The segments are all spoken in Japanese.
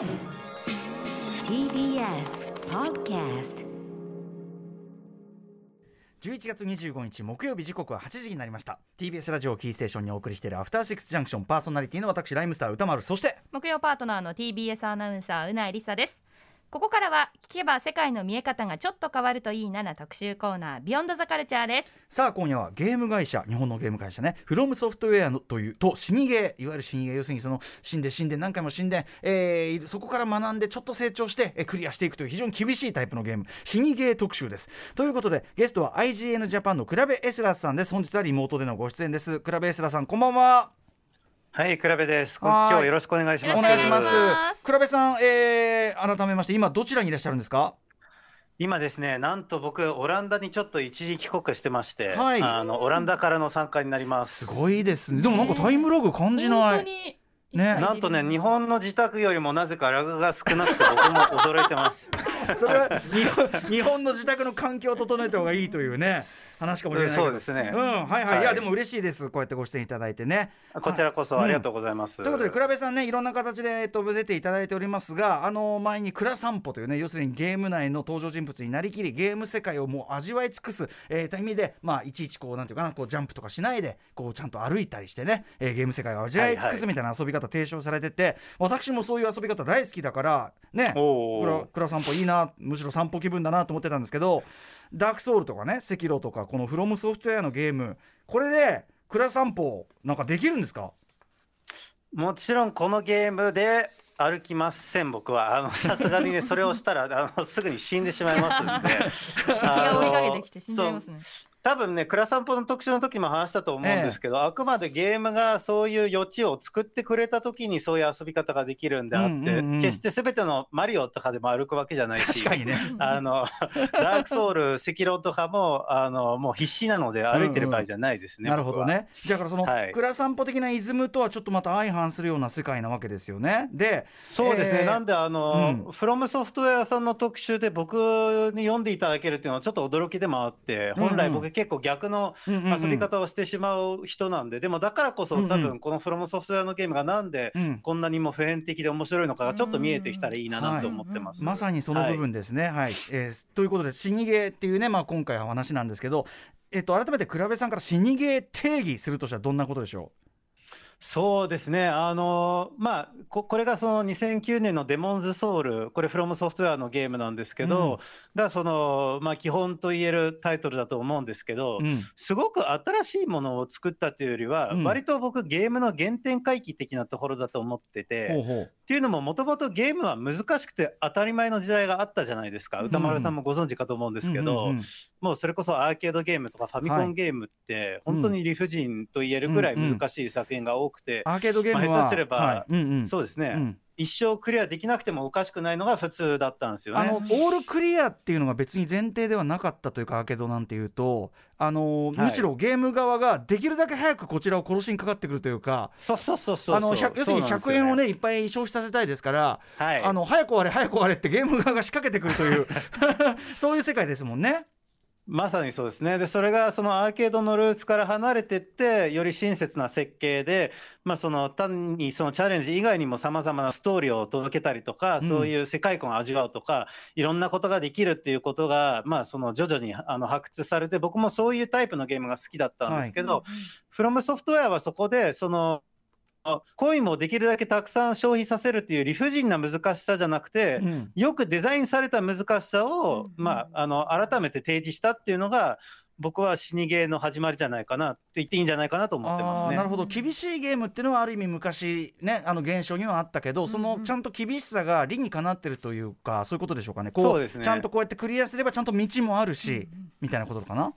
TBS Podcast 11月25日木曜日時刻は8時になりました。TBS ラジオキーステーションにお送りしているアフターシックスジャンクションパーソナリティの私ライムスター歌丸そして木曜パートナーの TBS アナウンサーうないりさですここからは聞けば世界の見え方がちょっと変わるといいなな特集コーナービヨンドザカルチャーです。さあ今夜はゲーム会社日本のゲーム会社ね。フロムソフトウェアのというと死にゲーいわゆる死にゲー要するにその死んで死んで何回も死んで、えー、そこから学んでちょっと成長して、えークリアしていくという非常に厳しいタイプのゲーム死にゲー特集です。ということでゲストは IGN ジャパンのクラベエスラスさんです。本日はリモートでのご出演です。クラベエスラさんこんばんは。はい、クラベです。今日はよろしくお願いします。お願いします。お願いします。クラベさん、えー、改めまして今どちらにいらっしゃるんですか？今ですね、なんと僕オランダにちょっと一時帰国してまして、はい。あのオランダからの参加になります。すごいですね。でもなんかタイムラグ感じない、本当に。ね。なんとね、日本の自宅よりもなぜかラグが少なくて僕も驚いてます。それは日本日本の自宅の環境を整えた方がいいというね話かもしれないそうですね。うんはいはい、い、はい。やでも嬉しいです。こうやってご出演いただいてね。こちらこそありがとうございます。ということで、倉部さんね、いろんな形で、えっと、出ていただいておりますが、あの前に、蔵散歩というね、要するにゲーム内の登場人物になりきり、ゲーム世界をもう味わい尽くす、えー、という意味で、まあ、いちいちこう、なんていうかな、こうジャンプとかしないで、こうちゃんと歩いたりしてね、えーゲーム世界を味わい尽くすみたいな遊び方提唱されてて、私もそういう遊び方大好きだから、ね、おー。蔵蔵散歩いいな、むしろ散歩気分だなと思ってたんですけど、ダークソウルとかね、赤炉とか、このフロムソフトウェアのゲーム、これで、蔵散歩、なんかできるんですか？もちろんこのゲームで歩きません僕は。あのさすがにね それをしたらあのすぐに死んでしまいますんで。敵が追いかけてきて死んじゃいますね多分ね、クラ散歩の特集の時も話したと思うんですけど、あくまでゲームがそういう余地を作ってくれた時にそういう遊び方ができるんであって、うんうんうん決して全てのマリオとかでも歩くわけじゃないし、確かにね。あの ダークソウル、赤狼とかもあのもう必死なので歩いてる場合じゃないですね。なるほどね。じゃあからその、はい蔵散歩的なイズムとはちょっとまた相反するような世界なわけですよね。で。そうですね、えーなんであの、うんフロムソフトウェアさんの特集で僕に読んでいただけるっていうのはちょっと驚きでもあって、本来うんうん僕結構逆のうんうんうん。遊び方をしてしまう人なんで、でもだからこそうんうん。多分このフロムソフトウェアのゲームがなんでうん。こんなにも普遍的で面白いのかがちょっと見えてきたらいいななんて思ってます。まさにその部分ですね。はい、えーということで死にゲーっていうね、まあ今回は話なんですけど、えっと改めて倉部さんから死にゲー定義するとしたらどんなことでしょそうですね、あのまあこ、これがその2009年のデモンズソウル、これ、フロムソフトウェアのゲームなんですけど、がその、まあ、基本と言えるタイトルだと思うんですけど、う。うん。すごく新しいものを作ったというよりは、うん割と僕、ゲームの原点回帰的なところだと思ってて、ほう。っていうのも、もともとゲームは難しくて当たり前の時代があったじゃないですか、うん歌丸さんもご存知かと思うんですけど、もうそれこそアーケードゲームとかファミコはいンゲームって、本当に理不尽と言えるぐらい難しい作品が多くて、アーケードゲームは、まあ下手すればはい。そうですね、うん一生クリアできなくてもおかしくないのが普通だったんですよね。あのオールクリアっていうのが別に前提ではなかったというかアーケードなんていうとあの、はいむしろゲーム側ができるだけ早くこちらを殺しにかかってくるというかそうそうそうそうあの100要するに100円をねいっぱい消費させたいですから、はい、あの早く終われ早く終われってゲーム側が仕掛けてくるという そういう世界ですもんね。まさにそうですね。で、それがそのアーケードのルーツから離れてって、より親切な設計で、まあ、その単にそのチャレンジ以外にもさまざまなストーリーを届けたりとか、うんそういう世界観を味わうとか、いろんなことができるっていうことが、まあ、その徐々にあの発掘されて、僕もそういうタイプのゲームが好きだったんですけど、フロムソフトウェアはそこで、その、あコインもできるだけたくさん消費させるっていう理不尽な難しさじゃなくて、うんよくデザインされた難しさを、うんまあ、あの改めて提示したっていうのが僕は死にゲーの始まりじゃないかなって言っていいんじゃないかなと思ってますね。なるほど厳しいゲームっていうのはある意味昔ねあの現象にはあったけどそのちゃんと厳しさが理にかなってるというかそういうことでしょうかねこそうですねちゃんとこうやってクリアすればちゃんと道もあるし、みたいなことかな。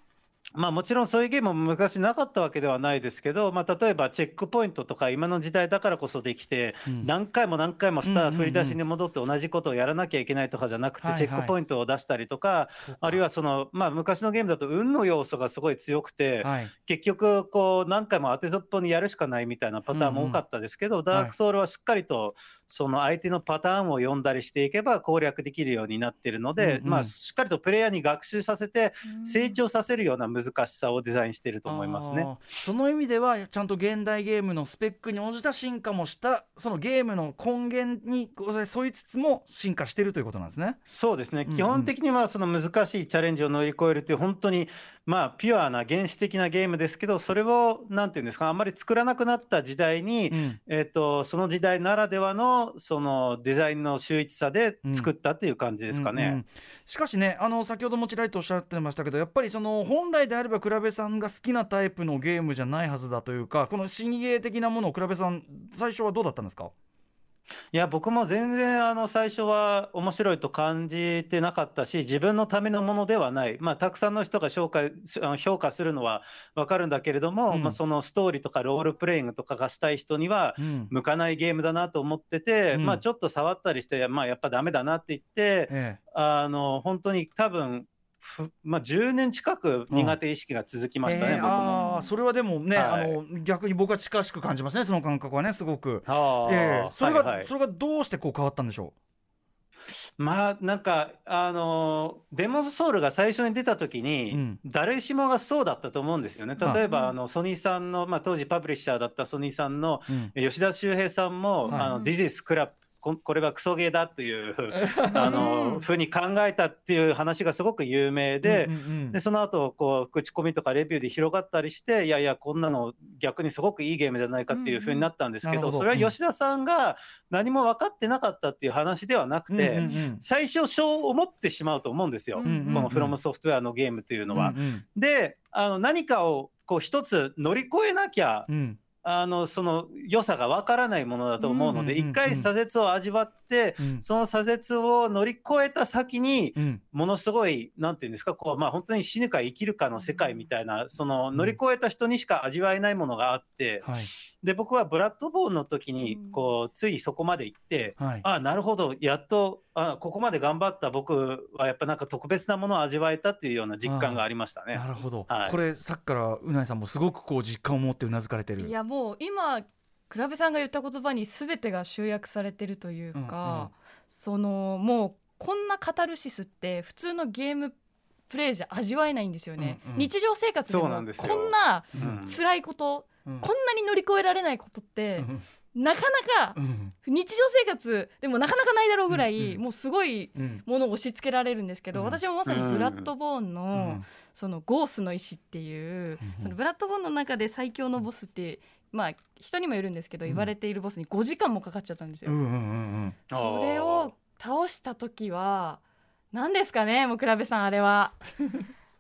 まあ、もちろんそういうゲームも昔なかったわけではないですけど、まあ、例えばチェックポイントとか今の時代だからこそできて、うん。何回も何回もスター振り出しに戻って同じことをやらなきゃいけないとかじゃなくて、チェックポイントを出したりとか、あるいはその、まあ、昔のゲームだと運の要素がすごい強くて、はい、結局こう何回も当てずっぽにやるしかないみたいなパターンも多かったですけど、ダークソウルはしっかりとその相手のパターンを読んだりしていけば攻略できるようになっているので、まあ、しっかりとプレイヤーに学習させて成長させるような難しさをデザインしていると思いますね。その意味ではちゃんと現代ゲームのスペックに応じた進化もしたそのゲームの根源に沿いつつも進化してるということなんですね。そうですね、うんうん基本的にはその難しいチャレンジを乗り越えるっていう本当にまあピュアな原始的なゲームですけどそれをなんていうんですかあんまり作らなくなった時代に、うんえー、とその時代ならではのそのデザインの秀逸さで作ったっていう感じですかね。うんうんしかしねあの先ほどもちらりとおっしゃってましたけどやっぱりその本来であれば倉部さんが好きなタイプのゲームじゃないはずだというかこの死にゲー的なものを倉部さん最初はどうだったんですか？いや僕も全然あの最初は面白いと感じてなかったし自分のためのものではない、まあ、たくさんの人が紹介あの評価するのは分かるんだけれども、うん。まあ、そのストーリーとかロールプレイングとかがしたい人にはうん。向かないゲームだなと思ってて、うん。まあ、ちょっと触ったりして、まあ、やっぱダメだなって言ってえあの本当に多分ふまあ、10年近く苦手意識が続きましたね、ええ僕も。あーそれはでもね、はいあの逆に僕は近しく感じますねその感覚はねすごく。ええそれが、はいはいそれがどうしてこう変わったんでしょまあなんかあのデモンズソウルが最初に出た時に、うん誰しもがそうだったと思うんですよね。あ例えばあのソニーさんの、まあ、当時パブリッシャーだったソニーさんのう。うん吉田修平さんも「はいあの This is crap ここれはクソゲーだ」という あのふうに考えたっていう話がすごく有名で。うんうんうん。でその後こう口コミとかレビューで広がったりしていやいやこんなの逆にすごくいいゲームじゃないかっていうふうになったんですけど,、うんうん。ど。それは吉田さんが何も分かってなかったっていう話ではなくて、うんうんうん。最初そう思ってしまうと思うんですよ、うんうんうん。このフロムソフトウェアのゲームというのは。うんうん。であの何かをこう一つ乗り越えなきゃうんあのその良さがわからないものだと思うので一回左折を味わってうん。その左折を乗り越えた先にうん。ものすごいなんていうんですかこうまあ本当に死ぬか生きるかの世界みたいなその乗り越えた人にしか味わえないものがあってはいで僕はブラッドボーンの時にうん。こうついそこまで行ってはい。あなるほどやっとあここまで頑張った僕はやっぱなんか特別なものを味わえたっていうような実感がありましたね。な。るほど、はい。これさっきからうないさんもすごくこう実感を持ってうなずかれてる。いやもう今倉部さんが言った言葉に全てが集約されてるというか、うんうん。そのもうこんなカタルシスって普通のゲームプレイじゃ味わえないんですよね、うんうん。日常生活でそうもなんですよ。こんなうん。辛いこと、うんこんなに乗り越えられないことって、なかなかうん。日常生活でもなかなかないだろうぐらい、もうすごいうん。ものを押し付けられるんですけど、うん。私もまさにブラッドボーンうの、ん。そのゴースの意志っていう、うん。そのブラッドボーンの中で最強のボスって、まあ人にもよるんですけど、うん。言われているボスに5時間もかかっちゃったんですよ。うんうんうんそれを倒した時は何ですかねもう倉部さんあれは。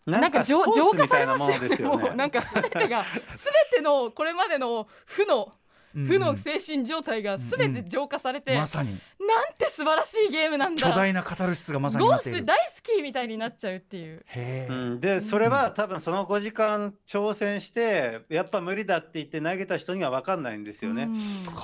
なんかスポーツみたいなものですよね。も うなんか全てが全てのこれまでの負のうん。負の精神状態が全て浄化されて、まさになんて素晴らしいゲームなんだ。巨大なカタルシスがまさにゴーなっている。ス大好きみたいになっちゃうっていう。うん、でそれは多分その5時間挑戦してやっぱ無理だって言って投げた人には分かんないんですよね。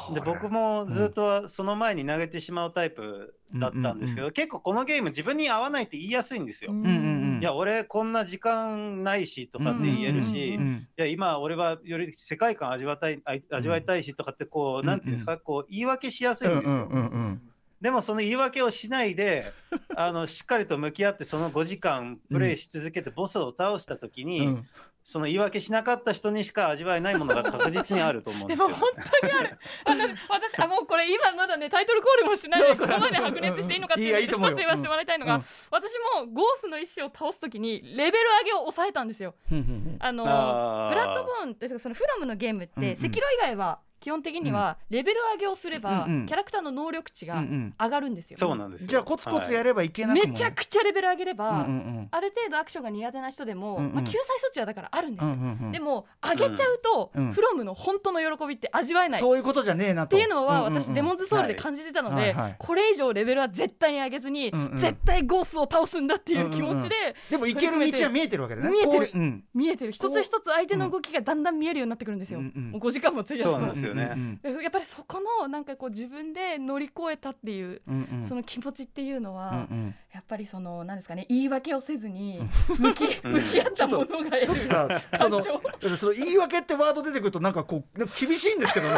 うん。で僕もずっとその前に投げてしまうタイプだったんですけど、う結構このゲーム自分に合わないって言いやすいんですよ。うんうんうん。いや俺こんな時間ないしとかって言えるし、うんうんうんいや今俺はより世界観味わたい味わいたいしとかってこう、うんなんていうんですか？こう言い訳しやすいんですよ。うんうんうんでもその言い訳をしないで あのしっかりと向き合ってその5時間プレイし続けてボスを倒した時に、うん。その言い訳しなかった人にしか味わえないものが確実にあると思うんですよ。でも本当にある。あの私あもうこれ今まだねタイトルコールもしてないのでここまで白熱していいのかっていうのを一つ言わせてもらいたいのが、うん。私もゴースの石を倒すときにレベル上げを抑えたんですよ。うんうんあのブラッドボーンってそのフラムのゲームって、うんうん赤色以外は基本的にはレベル上げをすれば、うんうん。キャラクターの能力値がうんうん。上がるんですよ。そうなんですよ。じゃあコツコツやる。ればいけなくもめちゃくちゃレベル上げれば、うんうんある程度アクションが苦手な人でも、うんうん。まあ、救済措置はだからあるんですよ。うんうんうんでも上げちゃうと、うん。フロムの本当の喜びって味わえない。そういうことじゃねえなと。っていうのはんんん。私デモンズソウルで感じてたので、はいはい。これ以上レベルは絶対に上げずに、うんうん。絶対ゴースを倒すんだっていう気持ちででも行ける道は見えてる。わけだね見えてる見えてる。一つ一つ相手の動きがだんだん見えるようになってくるんですよ、うんうんもう5時間も費やすとよね。うんでやっぱりそこのなんかこう自分で乗り越えたっていう、うんうん。その気持ちっていうのは、うんうん。やっぱりそのなんですかね言い訳をせずに向きうん。向き合ったものが得るちょっとさそのその言い訳ってワード出てくるとなんかこう厳しいんですけどね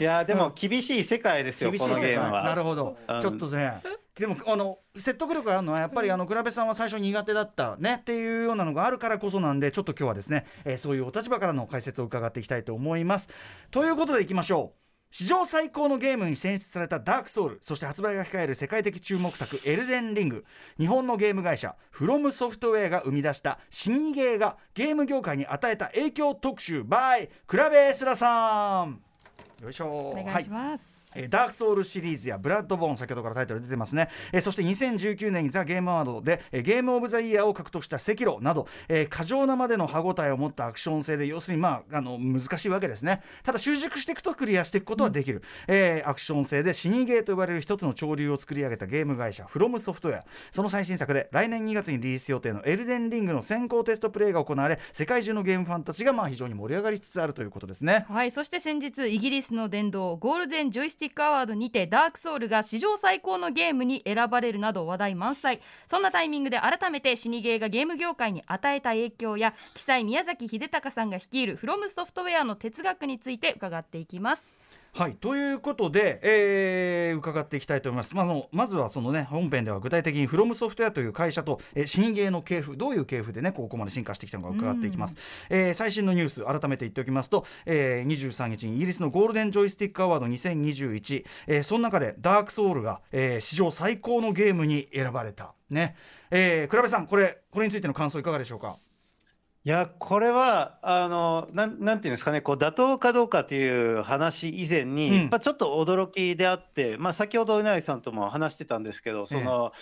いやでも厳しい世界ですよ、厳しこい世界。のゲームは。なるほど。うん。ちょっとねでもあの説得力があるのはやっぱりあの倉部さんは最初苦手だったねっていうようなのがあるからこそなんでちょっと今日はですね、えーそういうお立場からの解説を伺っていきたいと思います。ということでいきましょう。史上最高のゲームに選出されたダークソウルそして発売が控える世界的注目作エルデンリング日本のゲーム会社フロムソフトウェアが生み出した死にゲーがゲーム業界に与えた影響特集 by クラベエスラさん。よいしょ。お願いします、えーダークソウルシリーズやブラッドボーン先ほどからタイトル出てますね、えーそして2019年にザ・ゲームアワードで、えーゲームオブザイヤーを獲得した赤炉など、えー過剰なまでの歯応えを持ったアクション性で要するにまああの難しいわけですね。ただ習熟していくとクリアしていくことはできる、えーアクション性で死にゲーと呼ばれる一つの潮流を作り上げたゲーム会社フロムソフトウェアその最新作で来年2月にリリース予定のエルデンリングの先行テストプレイが行われ世界中のゲームファンたちがまあ非常に盛り上がりつつあるということですね。はいそして先日イギリスの殿堂ゴールデンジョイスティックアワードにてダークソウルが史上最高のゲームに選ばれるなど話題満載。そんなタイミングで改めて死にゲーがゲーム業界に与えた影響や記載宮崎秀隆さんが率いるフロムソフトウェアの哲学について伺っていきます。はいということで、えー伺っていきたいと思います、まあ、あのまずはそのね本編では具体的にフロムソフトウェアという会社と、えー、新芸の系譜どういう系譜でねここまで進化してきたのか伺っていきます、えー最新のニュース改めて言っておきますと、えー23日にイギリスのゴールデンジョイスティックアワード2021、えーその中でダークソウルが、えー史上最高のゲームに選ばれた。ね。えー、倉部さんこれこれについての感想いかがでしょうか？いや、これは、あの、なん、なんていうんですかね、こう、妥当かどうかという話以前に、うん。やっぱちょっと驚きであって、まあ、先ほどうなぎさんとも話してたんですけど、その、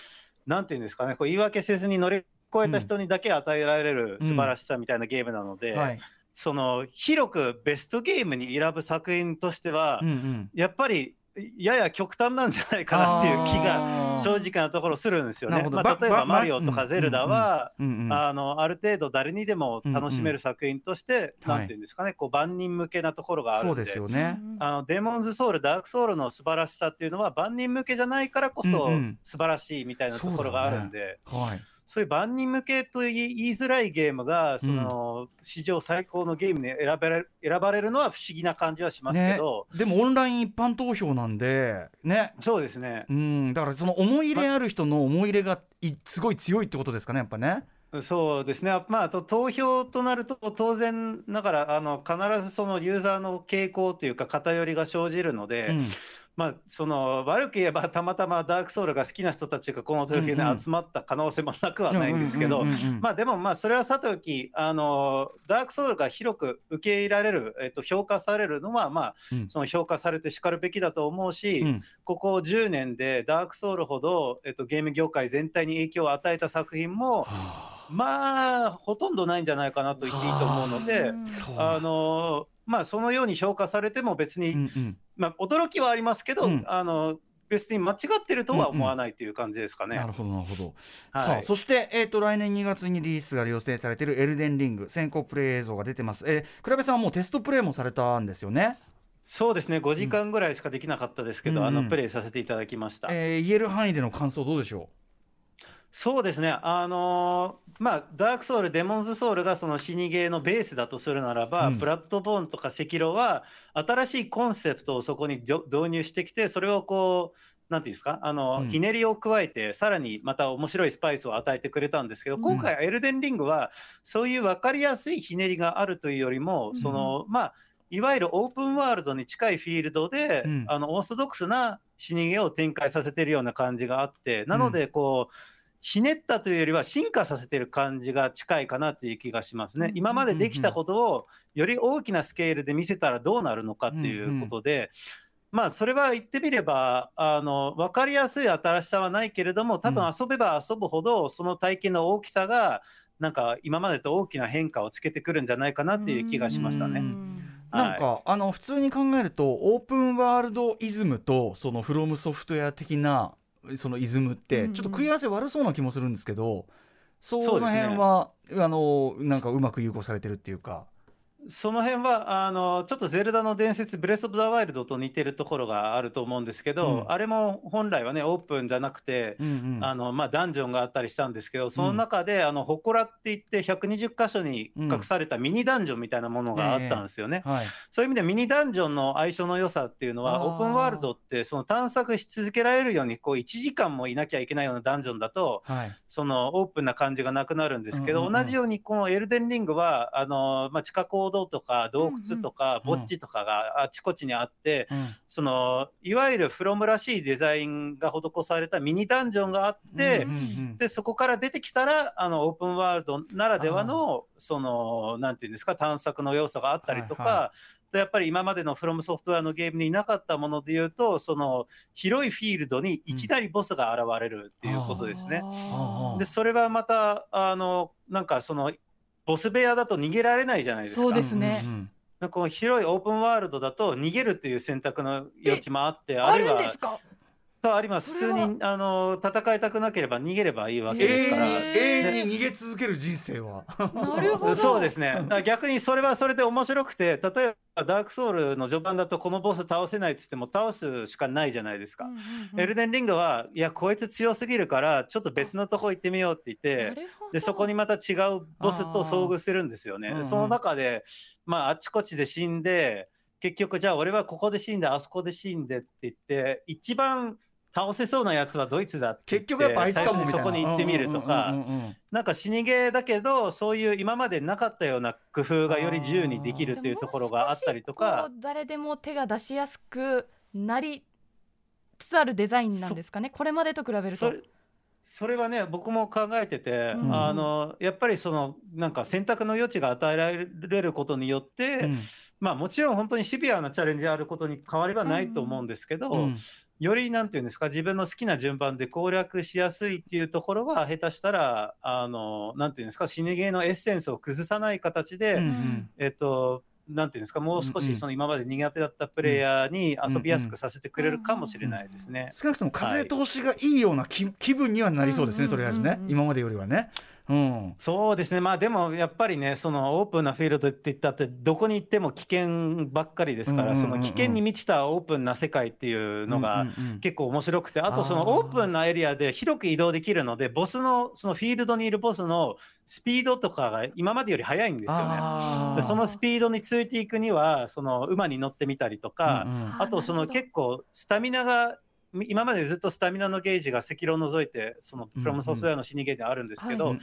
なんていうんですかね、こう、言い訳せずに乗り越えた人にだけ与えられる素晴らしさみたいなゲームなので、はい、その、広くベストゲームに選ぶ作品としてはうん、うん。やっぱり、やや極端なんじゃないかなっていう気が、正直なところするんですよね。まあ、例えば、マリオとかゼルダは、うんうん。あのある程度誰にでも楽しめる作品として、うんうん。なんていうんですかね、こう万人向けなところがあるんで。ですよね。あのデモンズソウルダークソウルの素晴らしさっていうのは万人向けじゃないからこそうんうん。素晴らしいみたいなところがあるんで、はいそういう万人向けと言い言いづらいゲームがその、史上最高のゲームに選ばれる選ばれるのは不思議な感じはしますけど、でもオンライン一般投票なんでね。そうですね。うん。だからその思い入れある人の思い入れがいすごい強いってことですかねやっぱね。そうですね、まあ、あと投票となると、当然ながらあの必ずそのユーザーの傾向というか、偏りが生じるので、うんまあ、その悪く言えば、たまたまダークソウルが好きな人たちがこの投票に集まった可能性もなくはないんですけどでも、まあそれはさておき、あのダークソウルが広く受け入れられる、えっと、評価されるのは、まあ、うん。その評価されてしかるべきだと思うし、うん。ここ10年でダークソウルほど、えっと、ゲーム業界全体に影響を与えた作品も、まあ、ほとんどないんじゃないかなと言っていいと思うので、あのまあ、そのように評価されても別に、うんうん。まあ、驚きはありますけど、うん。あの別に間違ってるとは思わないという感じですかね。なるほどなるほど、はい。さあそして、えー、と来年2月にリリースが予定されている「エルデンリング」先行プレイ映像が出てます、えー、倉部さんはもうテストプレイもされたんですよね、そうですね、5時間ぐらいしかできなかったですけど、うん。うんあのプレイさせていただきました。えー言える範囲での感想どうでしょそうですね、あのーまあ、ダークソウル、デモンズソウルがその死にゲーのベースだとするならば、うん。ブラッドボーンとか赤炉は、新しいコンセプトをそこにど導入してきて、それをこう、なんていうんですか、あの、うん。ひねりを加えて、さらにまた面白いスパイスを与えてくれたんですけど、今回、エルデンリングは、そういう分かりやすいひねりがあるというよりも、その、まあ、いわゆるオープンワールドに近いフィールドで、うん。あのオーソドックスな死にゲーを展開させてるような感じがあって、なので、こう、ひねったというよりは進化させてる感じが近いかなという気がしますね。今までできたことをより大きなスケールで見せたらどうなるのかっていうことで、まあそれは言ってみればあの分かりやすい新しさはないけれども多分うん。遊べば遊ぶほどその体験の大きさがなんか今までと大きな変化をつけてくるんじゃないかなっていう気がしましたね。うんはい。なんかあの普通に考えるとオープンワールドイズムとそのフロムソフトウェア的なそのイズムってうんうんちょっと食い合わせ悪そうな気もするんですけど、そのそうですね辺は、あのなんかうまく融合されてるっていうか。その辺はあのちょっとゼルダの伝説ブレス・オブ・ザ・ワイルドと似てるところがあると思うんですけど、うん。あれも本来はねオープンじゃなくて、うんうんあのまあ、ダンジョンがあったりしたんですけどその中で、あの祠って言って120箇所に隠されたミニダンジョンみたいなものがあったんですよね。はい。そういう意味でミニダンジョンの相性の良さっていうのはオー。プンワールドってその探索し続けられるようにこう1時間もいなきゃいけないようなダンジョンだとはい。そのオープンな感じがなくなるんですけど、うんうんうん。同じようにこのエルデンリングはあの、まあ、地下坑道とか洞窟とか墓地とかがあちこちにあって、うん。そのいわゆるフロムらしいデザインが施されたミニダンジョンがあって、でそこから出てきたらあのオープンワールドならではのそのなんていうんですか探索の要素があったりとか、やっぱり今までのフロムソフトウェアのゲームになかったもので言うとその広いフィールドにいきなりボスが現れるっていうことですね。でそれはまたあのなんかそのボス部屋だと逃げられないじゃないですか。そうですね。こう広いオープンワールドだと逃げるっていう選択の余地もあってあるいはるんですか？そうあります普通にあの戦いたくなければ逃げればいいわけ永ですから。永遠に逃げ続ける人生はなるほど そうですね。逆にそれはそれで面白くて、例えばダークソウルの序盤だとこのボス倒せないっつっても倒すしかないじゃないですか。うんうんうんエルデンリングはいやこいつ強すぎるからちょっと別のとこ行ってみようって言って。でそこにまた違うボスと遭遇するんですよね。うんうんその中で、まあ、あっちこっちで死んで結局じゃあ俺はここで死んであそこで死んでって言って一番倒せそうなやつはドイツだって結て局やっぱあいつかもみたいな最初にそこに行ってみるとか。うんうんうんうんなんか死にゲーだけどそういう今までなかったような工夫がより自由にできるっていうところがあったりともうか誰でも手が出しやすくなりつつあるデザインなんですかねこれまでと比べるとそれはね僕も考えてて、うん。あのやっぱりそのなんか選択の余地が与えられることによって、うん。まあもちろん本当にシビアなチャレンジであることに変わりはないと思うんですけど、うん。よりなんていうんですか自分の好きな順番で攻略しやすいっていうところは下手したらあのなんていうんですか死にゲーのエッセンスを崩さない形で、えっと、なんていうんですか、もう少しその今まで苦手だったプレイヤーに遊びやすくさせてくれるかもしれないですね。少なくとも風通しがいいような気,、気分にはなりそうですね、うんとりあえずね、うん今までよりはね。うん。そうですね、まあでもやっぱりね、そのオープンなフィールドって言ったって、どこに行っても危険ばっかりですから、その危険に満ちたオープンな世界っていうのが結構面白くて、あとそのオープンなエリアで広く移動できるので、ボスの、そのフィールドにいるボスのスピードとかが今までより速いんですよね。そのスピードについていくには、その馬に乗ってみたりとか、うんうん。あとその結構スタミナがみ今までずっとスタミナのゲージが赤色を除いてそのうんフロムソフトウェアの死にゲーであるんですけど、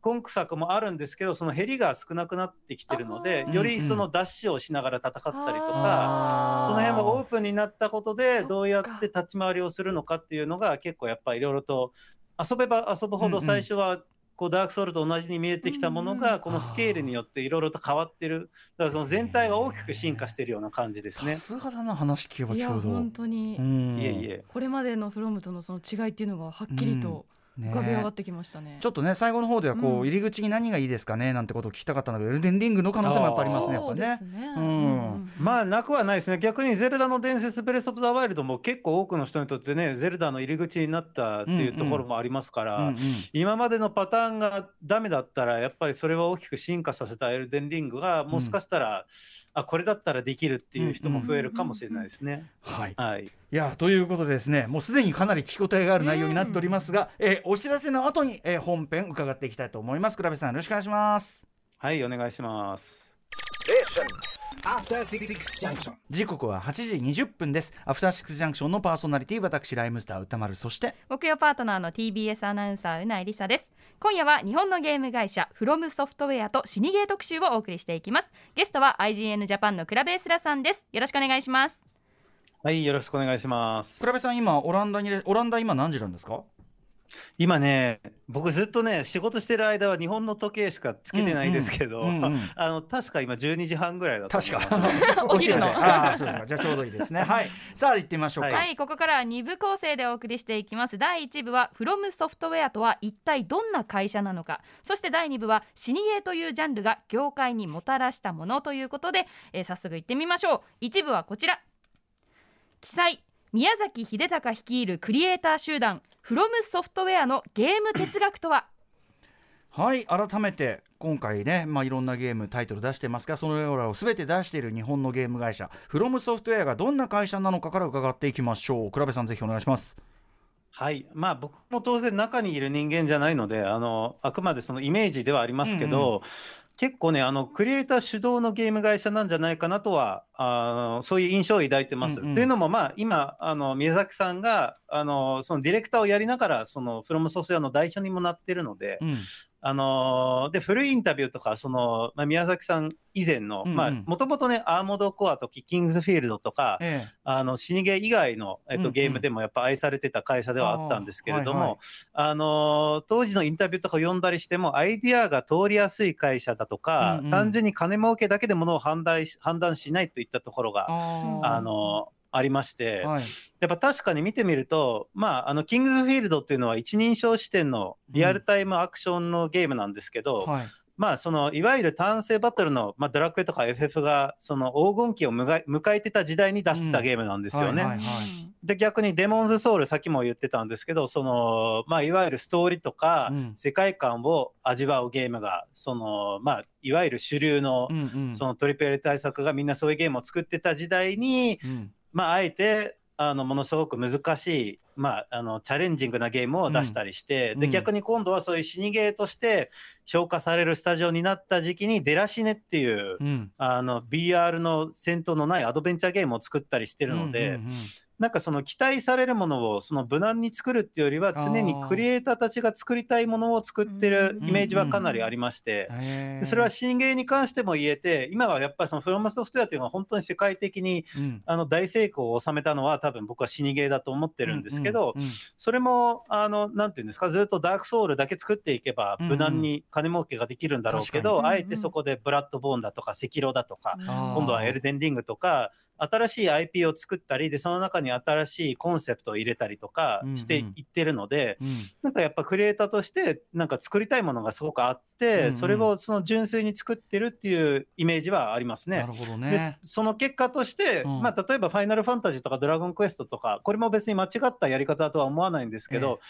今作もあるんですけどその減りが少なくなってきてるのでよりそのダッシュをしながら戦ったりとか、その辺もオープンになったことでどうやって立ち回りをするのかっていうのが結構やっぱりいろいろと遊べば遊ぶほど最初はこうダークソウルと同じに見えてきたものうんうんがこのスケールによっていろいろと変わってる。だからその全体が大きく進化してるような感じですね。さ。すがだな話聞けばいや聞くほど。本当に、うん。いえいえ。これまでのフロムとのその違いっていうのがはっきりと浮かび上がってきましたね。ちょっとね最後の方ではこう、うん。入り口に何がいいですかね？なんてことを聞きたかったんだけどエルデンリングの可能性もやっぱありますねやっぱそうでねす。ね。うん。まあなくはないですね。逆に「ゼルダの伝説ブレス・オブ・ザ・ワイルド」も結構多くの人にとってねゼルダの入り口になったっていうところもありますから、うんうん今までのパターンがダメだったらやっぱりそれは大きく進化させたエルデンリングがもしかしたら、あこれだったらできるっていう人も増えるかもしれないですね。はい、はい、いやということでですねもうすでにかなり聞き応えがある内容になっておりますが、えーお知らせの後に、えー本編伺っていきたいと思います。倉部さんよろしくお願いします。はい、お願いします。After Six Junction. 時刻は8時20分です。アフターシックスジャンクションのパーソナリティ私ライムスター歌丸そして木曜パートナーの TBS アナウンサーうないりさです今夜は日本のゲーム会社フロムソフトウェアとシニゲー特集をお送りしていきます。ゲストは IGN ジャパンのクラベースラさんです。よろしくお願いします。はい、よろしくお願いします。倉部さん今オランダにオランダ今何時なんですか？今ね、僕ずっとね、仕事してる間は日本の時計しかつけてないですけど、うんうんうん。うんあの確か今12時半ぐらいだった確か。お昼のでああそうですか。じゃあちょうどいいですね。はい。さあ行ってみましょうか、ははい、ここからは2部構成でお送りしていきます。第1部はフロムソフトウェアとは一体どんな会社なのか。そして第2部はシニゲーというジャンルが業界にもたらしたものということで、えー早速行ってみましょう。1部はこちら。記載宮崎秀隆率いるクリエイター集団フロムソフトウェアのゲーム哲学とは？はい改めて今回ね、まあ、いろんなゲームタイトル出してますがそのようなを全て出している日本のゲーム会社フロムソフトウェアがどんな会社なのかから伺っていきましょう。倉部さんぜひお願いします。はい、まあ僕も当然中にいる人間じゃないので、あのあくまでそのイメージではありますけど、結構ね、あのクリエイター主導のゲーム会社なんじゃないかなとは、あのそういう印象を抱いてます。うんうんというのも、まあ今あの宮崎さんがあのそのディレクターをやりながら、そのフロムソフトウェアの代表にもなってるので、うんあのーで古いインタビューとかその、まあ、宮崎さん以前のもともとねアーモードコアとキキングズフィールドとか、ええ。あの死にゲー以外の、えっと、うんうん。ゲームでもやっぱ愛されてた会社ではあったんですけれども、あーはいはい。あのー当時のインタビューとか読んだりしてもアイディアが通りやすい会社だとか、うんうん。単純に金儲けだけでものを判断し判断しないといったところが、ああのーありまして、ーはい。やっぱ確かに見てみると、まあ、あのキングズフィールドっていうのは一人称視点のリアルタイムアクションのゲームなんですけど、はい。まあ、そのいわゆる単性バトルの、まあ、ドラクエとか FF がその黄金期を迎えてた時代に出してたゲームなんですよね。で逆にデモンズソウルさっきも言ってたんですけどその、まあ、いわゆるストーリーとかうん。世界観を味わうゲームがその、まあ、いわゆる主流のうんうん。そのトリプル対策がみんなそういうゲームを作ってた時代に、うんまあ、あえてあのものすごく難しい、まあ、あのチャレンジングなゲームを出したりして、うん。で逆に今度はそういう死にゲーとして評価されるスタジオになった時期にデラシネっていう、うん。あの BR の戦闘のないアドベンチャーゲームを作ったりしてるので、うんうんうんなんかその期待されるものをその無難に作るっていうよりは常にクリエイターたちが作りたいものを作ってるイメージはかなりありまして、それは新芸に関しても言えて今はやっぱりそのフロムソフトウェアというのは本当に世界的にうん。あの大成功を収めたのは多分僕は死にゲーだと思ってるんですけど、それもあのなんていうんですかずっとダークソウルだけ作っていけば無難に金儲けができるんだろうけど、あえてそこでブラッドボーンだとか赤色だとか、今度はエルデンリングとか新しい IP を作ったりでその中に新しいコンセプトを入れたりとかしていってるので、うん。なんかやっぱクリエイターとしてなんか作りたいものがすごくあって、うんうん。それをその純粋に作ってるっていうイメージはありますね。な。るほどでね。その結果として、うん。まあ、例えば「ファイナルファンタジー」とか「ドラゴンクエスト」とかこれも別に間違ったやり方だとは思わないんですけど、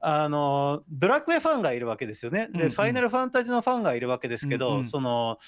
あのドラクエファンがいるわけですよね。で、うんうん。ファイナルファンタジーのファンがいるわけですけど、うんうん。その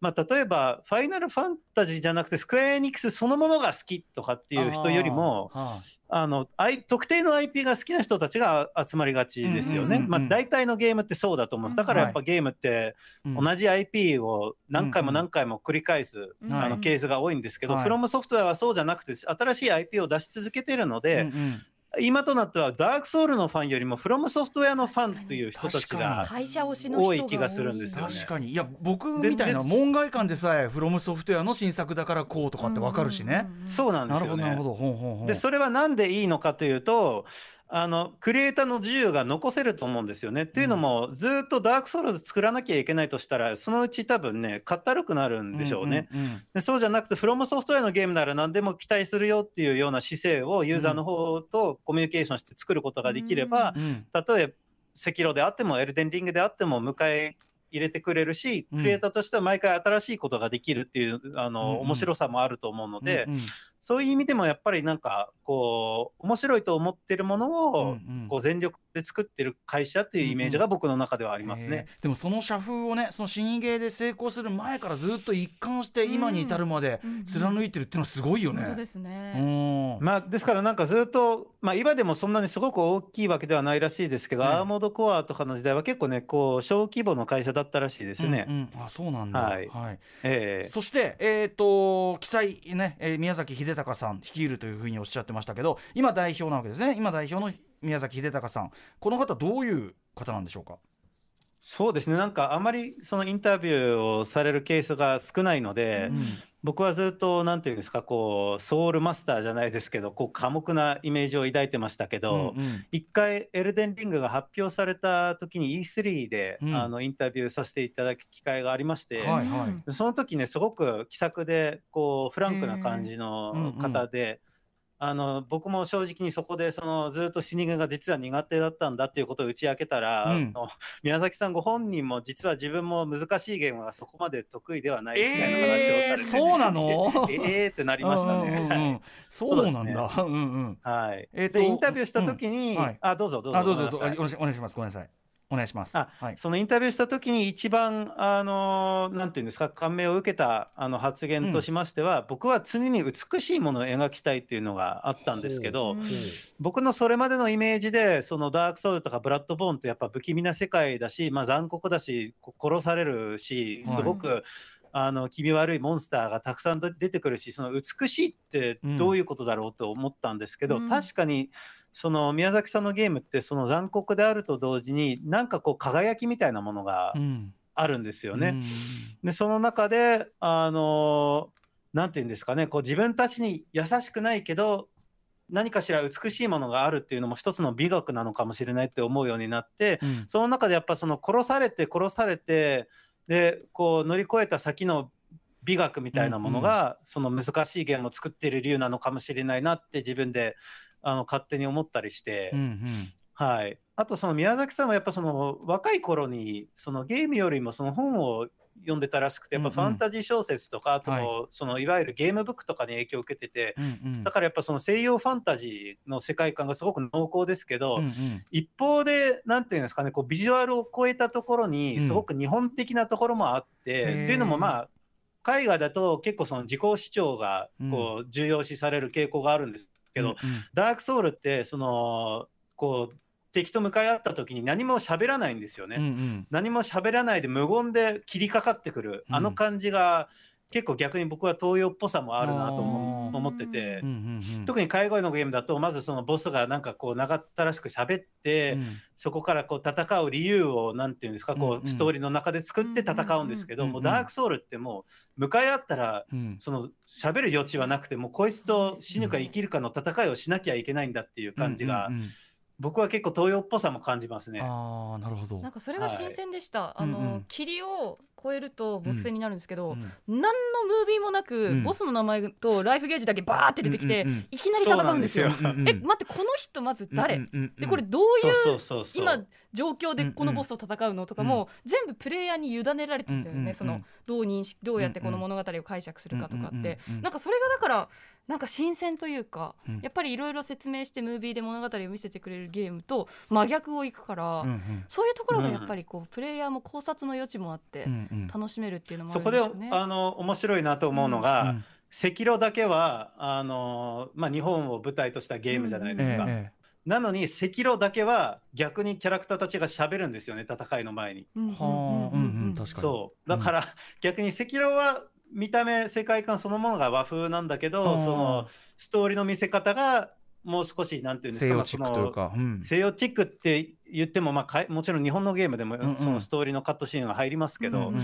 まあ、例えばファイナルファンタジーじゃなくてスクエアエニックスそのものが好きとかっていう人よりもああ。のあい特定の IP が好きな人たちが集まりがちですよね。うんうんうんうんまあ、大体のゲームってそうだと思うんです。だからやっぱゲームってうん。同じ IP を何回も何回も繰り返す、あのケースが多いんですけど、はい。フロムソフトウェアはそうじゃなくて新しい IP を出し続けているので、うんうん今となってはダークソウルのファンよりもフロムソフトウェアのファンという人たちが会社推しの人が多い気がするんですよね確かにいや僕でみたいなで門外観でさえフロムソフトウェアの新作だからこうとかってわかるしね。そうなんでなすよねるほどなるほ。ど。ほんほんほんでそれはなんでいいのかというとあのクリエイターの自由が残せると思うんですよね。っていうのもずっとダークソウル作らなきゃいけないとしたらそのうち多分ねかったるくなるんでしょうね。んんんでそうじゃなくてフロムソフトウェアのゲームなら何でも期待するよっていうような姿勢をユーザーの方とコミュニケーションして作ることができれば、うん例えば赤色であってもエルデンリングであっても迎え入れてくれるし、うん。クリエイターとしては毎回新しいことができるっていうあの、うんうん。面白さもあると思うので、うんうんそういう意味でもやっぱりなんかこう面白いと思ってるものを、うんうんこう全力で作ってる会社っていうイメージが僕の中ではありますね。へーでもその社風をねその死にゲーで成功する前からずっと一貫して今に至るまでうん貫いてるっていうのはすごいよね。ですね。うんまあ、ですからなんかずっと、まあ、今でもそんなにすごく大きいわけではないらしいですけど、うんアーモードコアとかの時代は結構ねこう小規模の会社だったらしいですね。うんうんあそうなんだ。はいええそして、えー、と記載ね、えー宮崎秀隆さん率いるというふうにおっしゃってましたけど今代表なわけですね。今代表の宮崎秀隆さん。この方どういう方なんでしょうか？そうですね。なんかあまりそのインタビューをされるケースが少ないので、うん僕はずっとなんていうんですかこうソウルマスターじゃないですけどこう寡黙なイメージを抱いてましたけど、うんうん。一回エルデンリングが発表された時に E3 で、うん。あのインタビューさせていただく機会がありまして、はいはい。その時ねすごく気さくでこうフランクな感じの方で、あの僕も正直にそこでそのずっと死にが実は苦手だったんだっていうことを打ち明けたら、うん。宮崎さんご本人も実は自分も難しいゲームがそこまで得意ではないみたいな話をされて、えーそうなの？え えーってなりましたね。うんうんうんそうなんだ。はい、えーとでインタビューした時に、うん。はい。あどうぞどうぞあどうぞどうぞ。ごめんなさい。お願いしお願いします。ごめんなさい。お願いします。あはい。そのインタビューした時に一番、あのなんていうんですか、感銘を受けたあの発言としましては、僕は常に美しいものを描きたいっていうのがあったんですけど、うん僕のそれまでのイメージで、そのダークソウルとかブラッドボーンってやっぱ不気味な世界だし、まあ、残酷だし、こ殺されるし、はいすごく、あの気味悪いモンスターがたくさん出てくるし、その美しいってどういうことだろうと思ったんですけど、うん確かにその宮崎さんのゲームって、その残酷であると同時に、なんかこう輝きみたいなものがうん。あるんですよね。うんでその中であのなんていうんですかねこう自分たちに優しくないけど何かしら美しいものがあるっていうのも一つの美学なのかもしれないって思うようになってうんその中でやっぱその殺されて殺されてでこう乗り越えた先の美学みたいなものが、その難しいゲームを作っている理由なのかもしれないなって自分であの勝手に思ったりして。うんうん。はい、あとその宮崎さんはやっぱその若い頃にそのゲームよりもその本を読んでたらしくてやっぱファンタジー小説とかあとはそのいわゆるゲームブックとかに影響を受けててだからやっぱその西洋ファンタジーの世界観がすごく濃厚ですけど、一方でなんていうんですかねこうビジュアルを超えたところにうん。すごく日本的なところもあって、へー。っていうのもまあ海外だと結構その自己主張がこう重要視される傾向があるんですけど、うんダークソウルってそのこう敵と向かい合った時に何も喋らないんですよね。うんうん。何も喋らないで無言で切りかかってくる、うん。あの感じが結構逆に僕は東洋っぽさもあるなと思思ってて、うんうんうん。特に海外のゲームだとまずそのボスがなんかこう長ったらしく喋って、うん。そこからこう戦う理由をなんていうんですかこうストーリーの中で作って戦うんですけど、うんうんもうダークソウルってもう向かい合ったらうん。その喋る余地はなくてもうこいつと死ぬか生きるかの戦いをしなきゃいけないんだっていう感じが、うんうんうん僕は結構東洋っぽさも感じますね。ああなるほど。なんかそれが新鮮でした、あの、うんうん。霧を超えるとボス戦になるんですけど、うん。何のムービーもなく、うん。ボスの名前とライフゲージだけバーって出てきて、うんうんうん。いきなり戦うんですよ。そうなんうんうん。え待ってこの人まず誰、うんうんうんでこれどういうそうそうそうそう。今状況でこのボスと戦うのとかも、全部プレイヤーに委ねられてるんですよね、うんうんうんそのどう認識どうやってこの物語を解釈するかとかって、なんかそれがだからなんか新鮮というか、うん。やっぱりいろいろ説明してムービーで物語を見せてくれるゲームと真逆をいくから、うんうん。そういうところがやっぱりこう、プレイヤーも考察の余地もあってうんうん。楽しめるっていうのもあそこで。あの面白いなと思うのが、うん赤色だけはあの、まあ、日本を舞台としたゲームじゃないですか。ええなのに赤色だけは逆にキャラクターたちが喋るんですよね戦いの前に。そう。だから、逆に赤色は見た目世界観そのものが和風なんだけあどーそのストーリーの見せ方がもう少しなんていうんです西か洋チックというか。うん。西洋チックって言っても、まあもちろん日本のゲームでもんうん。そのストーリーのカットシーンが入りますけど、うんうん。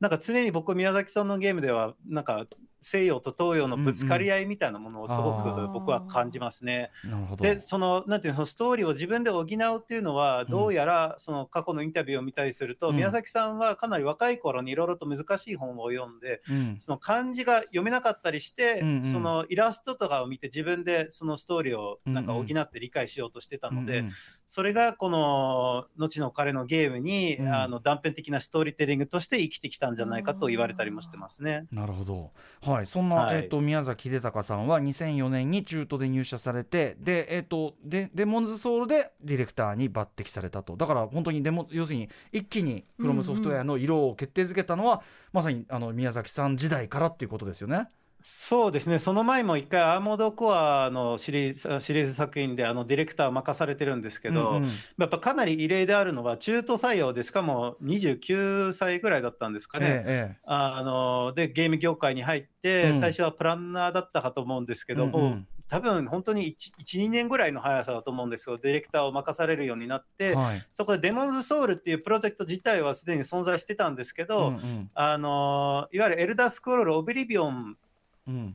なんか常に僕宮崎さんのゲームではなんか西洋と東洋のぶつかり合いみたいなものをすごうんうんく僕は感じますね。なるほど。でそのなんていうのストーリーを自分で補うっていうのはどうやらその過去のインタビューを見たりすると、うん。宮崎さんはかなり若い頃にいろいろと難しい本を読んでうん。その漢字が読めなかったりして、うんうん。そのイラストとかを見て自分でそのストーリーをなんか補うんうんって理解しようとしてたので、うんうん。それがこの後の彼のゲームに、うん。あの断片的なストーリーテリングとして生きてきたんじゃないかと言われたりもしてますね。なるほど、はい、そんな、はいえっと宮崎秀隆さんは2004年に中途で入社されてで、えっとでデモンズソウルでディレクターに抜擢されたとだから本当にデモ要するに一気にフロムソフトウェアの色を決定づけたのは、まさにあの宮崎さん時代からっていうことですよね。そうですね、その前も一回、アーモードコアのシリーズシリーズ作品であのディレクターを任されてるんですけど、うんうん。やっぱかなり異例であるのは、中途採用で、しかも29歳ぐらいだったんですかね。ええあのでゲーム業界に入って、うん。最初はプランナーだったかと思うんですけど、うんうん。もう多分本当に12年ぐらいの速さだと思うんですよディレクターを任されるようになって、えはい。そこでデモンズソウルっていうプロジェクト自体はすでに存在してたんですけど、うんうん。あのいわゆるエルダースクロールオブリビオンうん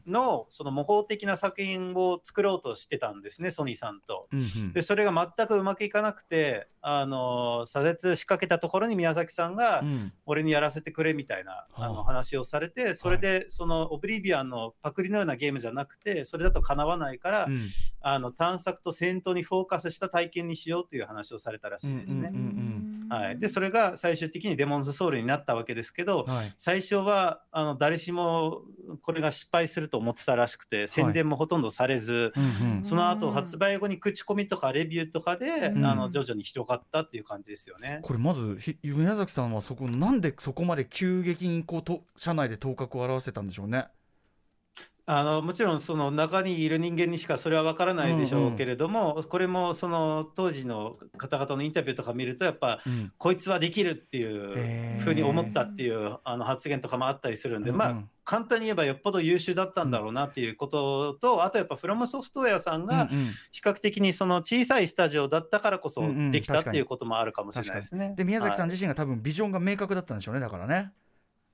のその模倣的な作品を作ろうとしてたんですねソニーさんと。うんうん。でそれが全くうまくいかなくてあの左折仕掛けたところに宮崎さんが、うん。俺にやらせてくれみたいなあはあ。の話をされて、それでそのオブリビアンのパクリのようなゲームじゃなくて、それだとかなわないから、うん。あの探索と戦闘にフォーカスした体験にしようという話をされたらしいですね。うんうん。はい、でそれが最終的にデモンズソウルになったわけですけど、はい。最初はあの誰しもこれが失敗すると思ってたらしくて宣伝もほとんどされず、その後発売後に口コミとかレビューとかで、うんあの徐々に広がったっていう感じですよね。これまずひ宮崎さんはそこなんでそこまで急激にこうと社内で頭角を現せたんでしょうね。あのもちろんその中にいる人間にしかそれは分からないでしょうけれども、これもその当時の方々のインタビューとか見るとやっぱうん。こいつはできるっていうふうに思ったっていうあの発言とかもあったりするんで、まあうん。うん簡単に言えばよっぽど優秀だったんだろうなっていうことと、あとやっぱフロムソフトウェアさんがうんうん。比較的にその小さいスタジオだったからこそうんうん。できたっていうこともあるかもしれないですね。で宮崎さんはい。自身が多分ビジョンが明確だったんでしょうねだからね。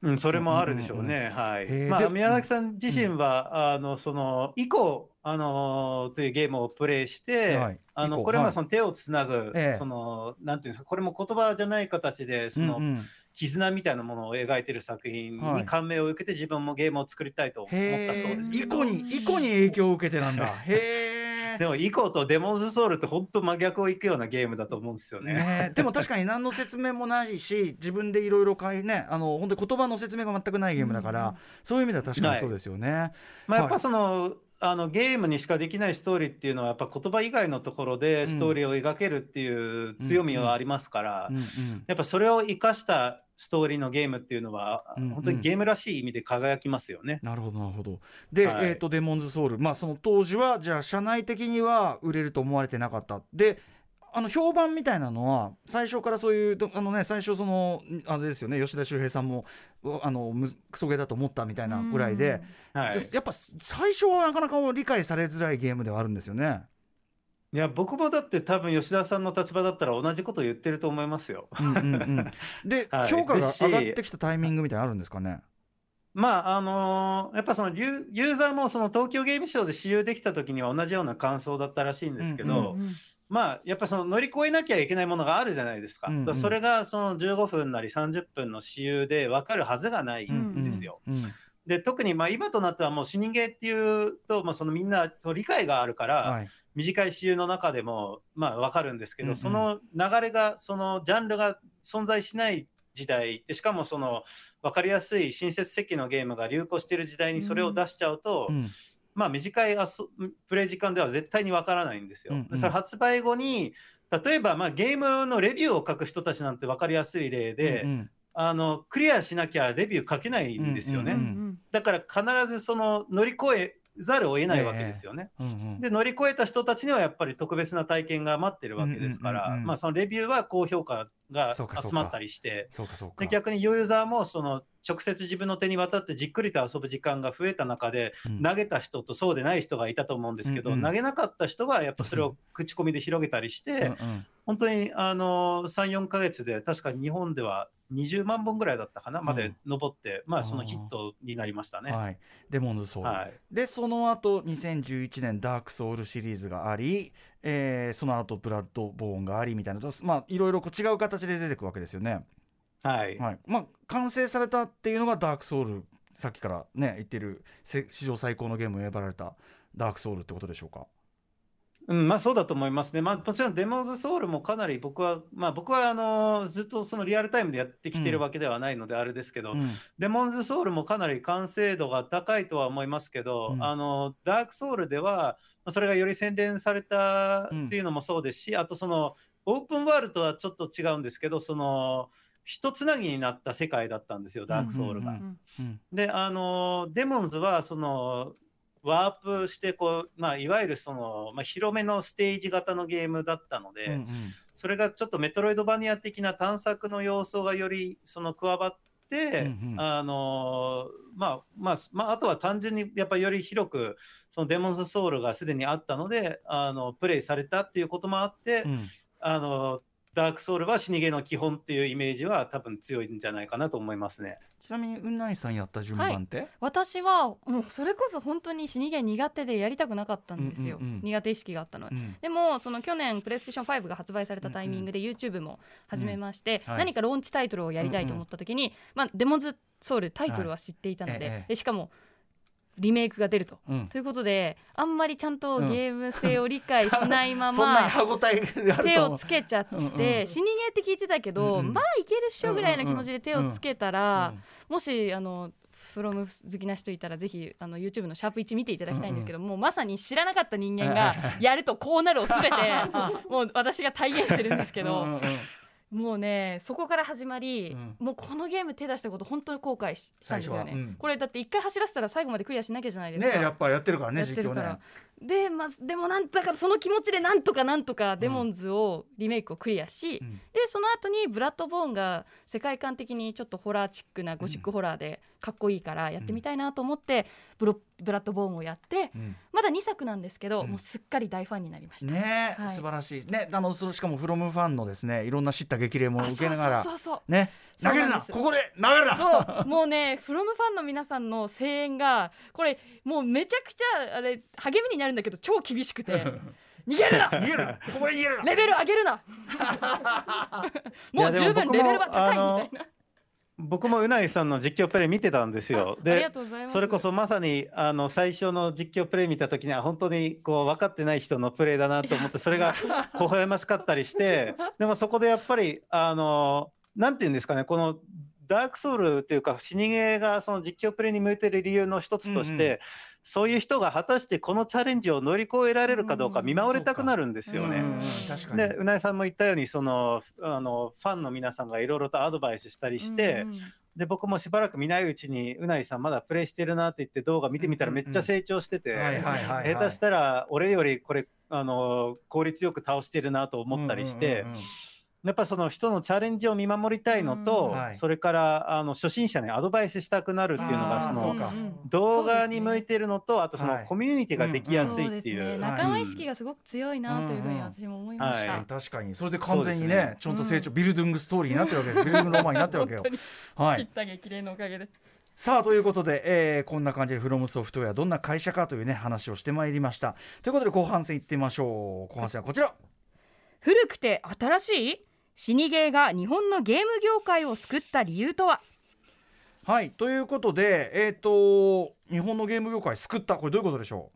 うん、それもあるでしょうね。はい。まあ、宮崎さん自身は、あの、その、以降、あのーというゲームをプレイして、はいあの、これははいその手をつなぐ、ええその、なんていうんですか、これも言葉じゃない形で、その、うんうん絆みたいなものを描いてる作品はいに感銘を受けて、自分もゲームを作りたいと思ったそうですけど。以降に以降に影響を受けてなんだ。へえ。でも、以降とデモンズソウルって本当真逆をいくようなゲームだと思うんですよね。ねえでも確かに何の説明もないし自分でいろいろ変えねあの本当に言葉の説明が全くないゲームだから、そういう意味では確かにそうですよね。まあ、やっぱはいその、あのゲームにしかできないストーリーっていうのはやっぱ言葉以外のところでストーリーを描けるっていう強みはありますから、うんうんやっぱそれを生かしたストーリーのゲームっていうのは、うんうん本当にゲームらしい意味で輝きますよね。なるほどなるほど。で、はいえっ、とデモンズソウルまあその当時はじゃあ社内的には売れると思われてなかった。であの評判みたいなのは最初からそういうとあのね最初そのあれですよね吉田修平さんもうあのむクソゲーだと思ったみたいなぐらいで、はい、でやっぱ最初はなかなか理解されづらいゲームではあるんですよね。いや僕もだって多分吉田さんの立場だったら同じこと言ってると思いますよ。うんうんうん、で、はい評価が上がってきたタイミングみたいなのあるんですかね？まああのーやっぱそのユユーザーもその東京ゲームショウで使用できた時には同じような感想だったらしいんですけど、うんまあやっぱその乗り越えなきゃいけないものがあるじゃないですか。うんうんそれがその15分なり30分の私有で分かるはずがないうんんですよ。うんで特にまあ今となってはもう死人ゲーっていうと、まあ、そのみんなと理解があるから、はい短い私有の中でもまあ分かるんですけど、うんうん。その流れがそのジャンルが存在しない時代でしかもその分かりやすい親切設計のゲームが流行している時代にそれを出しちゃうと、うん。まあ短い遊プレイ時間では絶対に分からないんですよ。うんうん。でそれ発売後に例えばまあゲームのレビューを書く人たちなんて分かりやすい例で、うんうん。あのクリアしなきゃレビュー書けないんですよね。だから必ずその乗り越えざるを得ないわけですよね。うんうん。で乗り越えた人たちにはやっぱり特別な体験が待ってるわけですからまあそのレビューは高評価が集まったりしてで逆にユーザーもその直接自分の手に渡ってじっくりと遊ぶ時間が増えた中でうん。投げた人とそうでない人がいたと思うんですけど、投げなかった人はやっぱそれを口コミで広げたりして、本当にあの34ヶ月で確か日本では20万本ぐらいだったかな、まで上って、まあそのヒットになりましたね。はい、デモンズソウル、はい。でその後2011年ダークソウルシリーズがあり、えーその後ブラッドボーンがありみたいなまあいろいろこう違う形で出てくるわけですよね。はい。はい。まあ、完成されたっていうのがダークソウルさっきからね言ってるせ史上最高のゲームを選ばれたダークソウルってことでしょうか？うん、まあそうだと思いますね。まあもちろんデモンズソウルもかなり僕は、まあ僕はあのずっとそのリアルタイムでやってきてるわけではないのであれですけど、うん。デモンズソウルもかなり完成度が高いとは思いますけど、うん。あのダークソウルではまあそれがより洗練されたっていうのもそうですし、あとそのオープンワールドとはちょっと違うんですけど、その一つなぎになった世界だったんですよ、ダークソウルが。で、あのデモンズはそのワープしてこう、まあ、いわゆるその、まあ、広めのステージ型のゲームだったので、うんうん。それがちょっとメトロイドバニア的な探索の要素がよりその加わって、うんうん。あのまあまあまあ、あとは単純にやっぱりより広くそのデモンズソウルがすでにあったのであのプレイされたっていうこともあって、うん。あのダークソウルは死にゲーの基本っていうイメージは多分強いんじゃないかなと思いますね。ちなみにうないさんやった順番って、私はもうそれこそ本当に死にゲー苦手でやりたくなかったんですよ、うんうんうん。苦手意識があったのは。うん。でもその去年プレイステーション5が発売されたタイミングで YouTube も始めまして、うんはい。何かローンチタイトルをやりたいと思った時に、まあ、デモンズソウルタイトルは知っていたので,、ええ。でしかもリメイクが出ると。うん。ということであんまりちゃんとゲーム性を理解しないまま、手をつけちゃって、うんうん死にゲーって聞いてたけど、うんうん。まあいけるっしょぐらいの気持ちで手をつけたら、うんもしあのフロム好きな人いたらぜひあの YouTube のシャープ1見ていただきたいんですけど、もうまさに知らなかった人間がやるとこうなるをすべて もう私が体現してるんですけど、うんうんうんもうねそこから始まり、うんもうこのゲーム手出したこと本当に後悔したんですよね、うんこれだって一回走らせたら最後までクリアしなきゃじゃないですか。ねやっぱやってるからね実況から、で,、まあ、でもなんだからその気持ちでなんとかなんとかデモンズをリメイクをクリアし、うん。でその後にブラッドボーンが世界観的にちょっとホラーチックなゴシックホラーでかっこいいからやってみたいなと思ってブロブラッドボーンをやってうん。まだ2作なんですけど、うんもうすっかり大ファンになりました。ね、はい。素晴らしい。ねあのしかもフロムファンのですねいろんな叱咤激励もあ受けながら。そうそうそう。ね投げるな。ここで投げるな。そう。もうねフロムファンの皆さんの声援がこれもうめちゃくちゃあれ励みになるんだけど超厳しくて。逃げるな。逃げるな。ここで逃げるな。レベル上げるな。もう十分レベルは高いみたいな。僕もうないさんの実況プレイ見てたんですよ。でそれこそまさにあの最初の実況プレイ見た時には本当にこう分かってない人のプレイだなと思ってそれが微笑ましかったりしてでもそこでやっぱりあのなんていうんですかねこのダークソウルというか死にゲーがその実況プレイに向いてる理由の一つとして、うんうん。そういう人が果たしてこのチャレンジを乗り越えられるかどうか見守りたくなるんですよね。うんでうなえさんも言ったようにそのあのファンの皆さんがいろいろとアドバイスしたりして、うんうん。で僕もしばらく見ないうちにうないさんまだプレイしてるなって言って動画見てみたらめっちゃ成長してて、はいはいはいはい。下手したら俺よりこれあの効率よく倒してるなと思ったりして、うんうんうんうんやっぱその人のチャレンジを見守りたいのと、うんはい。それからあの初心者にアドバイスしたくなるっていうのがその動画に向いてるのと、あとそはい。のコミュニティができやすいっていう。そうですね、仲間意識がすごく強いなというふうに私も思いました、はい。確かに。それで完全にねね。ちゃんと成長、ビルドゥングストーリーになってるわけです。ビルドゥングロマンになってるわけよ。本当にはい。知った激励のおかげで。さあということで、えーこんな感じでフロムソフトウェアどんな会社かというね話をしてまいりました。ということで後半戦いってみましょう。後半戦はこちら。古くて新しい？死にゲーが日本のゲーム業界を救った理由とは？はいということでえっ、と日本のゲーム業界救ったこれどういうことでしょ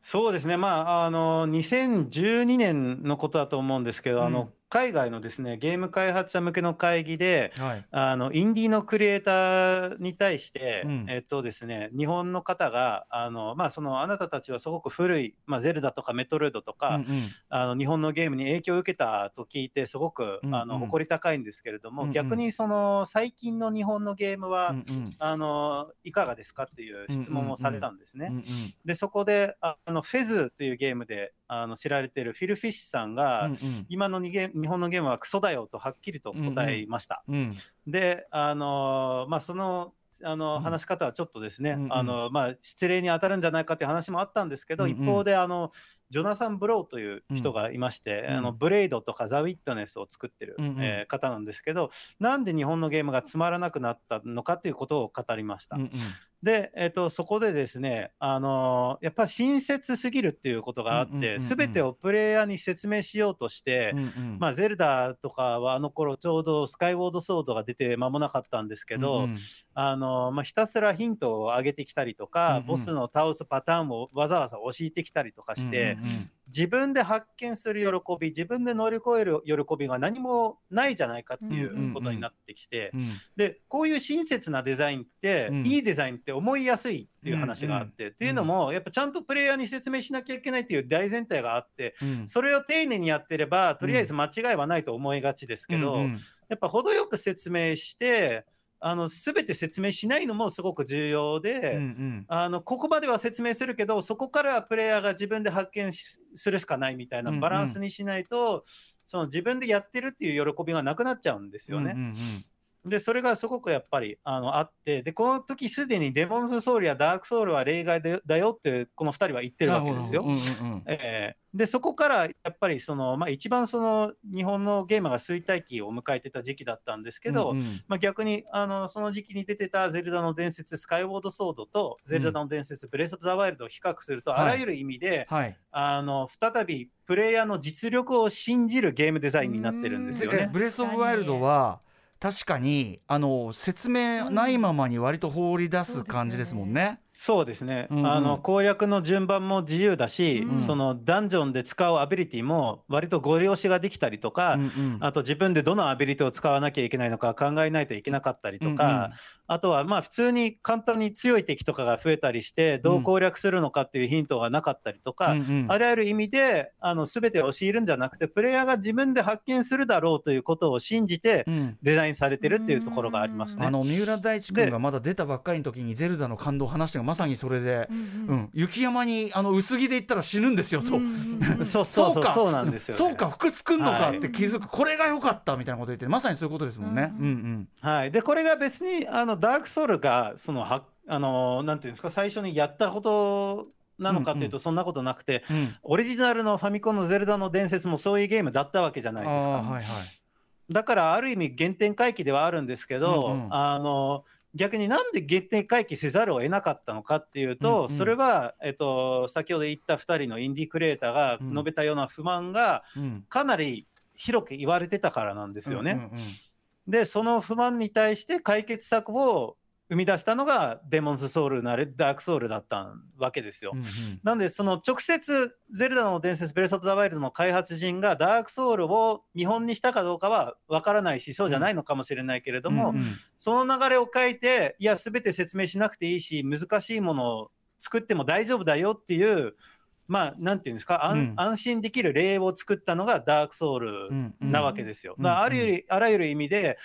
そうですね、まあ、あの2012年のことだと思うんですけど、あうん。の海外のですねゲーム開発者向けの会議で、うはい。あのインディーのクリエイターに対して、うん。えっとですね、日本の方があの、まあ、そのあなたたちはすごく古い、まあ、ゼルダとかメトロイドとか、うんうん。あの日本のゲームに影響を受けたと聞いてすごく、うんうん。あの誇り高いんですけれども、うんうん。逆にその最近の日本のゲームは、うんうん。あのいかがですかっていう質問をされたんですね。でそこでああのフェズというゲームであの知られているフィル・フィッシュさんが、うんうん。今のにゲ日本のゲームはクソだよとはっきりと答えました。うんで、あのまあ、そのあのうん。話し方はちょっとですね、うんうん。あのまあ、失礼に当たるんじゃないかという話もあったんですけど、うんうん。一方であのジョナサン・ブローという人がいまして、うん。あのブレイドとかザ・ウィットネスを作ってる、うんうん。えー方なんですけど、なんで日本のゲームがつまらなくなったのかということを語りました。うんうん。で、えっとそこでですね、あのやっぱ親切すぎるっていうことがあって、うんうんうんてをプレイヤーに説明しようとして、うんうん。まあ、ゼルダとかはあの頃ちょうどスカイウォードソードが出て間もなかったんですけど、うんうん。あのまあ、ひたすらヒントを上げてきたりとか、うんうん。ボスの倒すパターンをわざわざ教えてきたりとかして、うんうん。うん自分で発見する喜び自分で乗り越える喜びが何もないじゃないかっていうことになってきて、うん。でこういう親切なデザインって、うん。いいデザインって思いやすいっていう話があって、っていうのもやっぱちゃんとプレイヤーに説明しなきゃいけないっていう大前提があってうん。それを丁寧にやってればとりあえず間違いはないと思いがちですけど、うんうん。やっぱ程よく説明してあの全て説明しないのもすごく重要で。うんうんあのここまでは説明するけどそこからはプレイヤーが自分で発見しするしかないみたいなうんうんバランスにしないと、その自分でやってるっていう喜びがなくなっちゃうんですよね。うんうんでそれがすごくやっぱりあのあってでこの時すでにデモンズソウルやダークソウルは例外でだよってこの2人は言ってるわけですよ。なるほどうんうんうん。えーでそこからやっぱりその、まあ、一番その日本のゲームが衰退期を迎えてた時期だったんですけど、うんうん。まあ、逆にあのその時期に出てたゼルダの伝説スカイウォードソードとゼルダの伝説ブレス・オブ・ザ・ワイルドを比較すると、はいあらゆる意味ではい。あの再びプレイヤーの実力を信じるゲームデザインになってるんですよね。えブレス・オブ・ワイルドは確かにあの説明ないままに割と放り出す感じですもんね。そうですね、うんうん。あの攻略の順番も自由だし、うん。そのダンジョンで使うアビリティも割とご利用しができたりとか、うんうん。あと自分でどのアビリティを使わなきゃいけないのか考えないといけなかったりとか、あとはまあ普通に簡単に強い敵とかが増えたりしてどう攻略するのかっていうヒントがなかったりとか、うんうん。あらゆる意味であの全てを教えるんじゃなくてプレイヤーが自分で発見するだろうということを信じてうん。デザインされてるっていうところがありますね。あの三浦大知君でがまだ出たばっかりの時にゼルダの感動を話してまさにそれで、うんうん。雪山にあの薄着で行ったら死ぬんですよと。そうそうそう。か。そうなんですよ、ね。そうか。服作んのかはい。って気づく、これが良かったみたいなこと言ってまさにそういうことですもんね。ううん。んはい、でこれが別にあのダークソウルがそのはあのなんていうんですか最初にやったことなのかっていうとそんなことなくて、うん。うんオリジナルのファミコンの「ゼルダの伝説」もそういうゲームだったわけじゃないですか。はいはい。だからある意味原点回帰ではあるんですけど、うんうん。あの逆になんで原点回帰せざるを得なかったのかっていうと、うんうんそれは、えっと、先ほど言った2人のインディークリエイターが述べたような不満がうん。かなり広く言われてたからなんですよね。でその不満に対して解決策を生み出したのがデモンズソウルなりダークソウルだったわけですよ。うんうん。なんでその直接「ゼルダの伝説ブレス・オブ・ザ・ワイルド」の開発陣がダークソウルを見本にしたかどうかは分からないしそうじゃないのかもしれないけれども、うんうんその流れを変えていや全て説明しなくていいし難しいものを作っても大丈夫だよっていうまあなんていうんですか、安うん。安心できる例を作ったのがダークソウルうんうん。なわけですよ。うんだからあるよりあらゆる意味で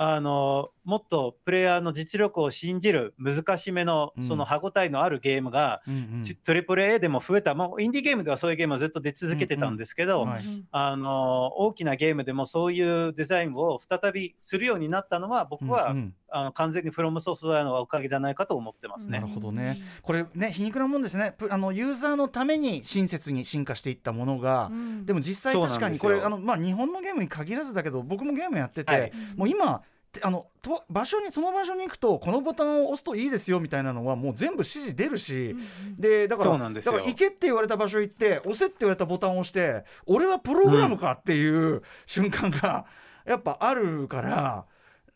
あのもっとプレイヤーの実力を信じる難しめのうん。その歯応えのあるゲームが、うんうん。ちトリプル A でも増えた、もうインディーゲームではそういうゲームはずっと出続けてたんですけど、うん。うんはい。あの大きなゲームでもそういうデザインを再びするようになったのは僕は、うんうん。あの完全にフロムソフトウェアのおかげじゃないかと思ってますね。なる。ほどね。これね皮肉なもんですね。プあのユーザーのために親切に進化していったものが、でも実際確かにこれあのまあ日本のゲームに限らずだけど僕もゲームやってて、はい。もう今てあのと場所にその場所に行くとこのボタンを押すといいですよみたいなのはもう全部指示出るし、でだからそうなんですよ。だから行けって言われた場所行って押せって言われたボタンを押して俺はプログラムかっていう瞬間が やっぱあるから。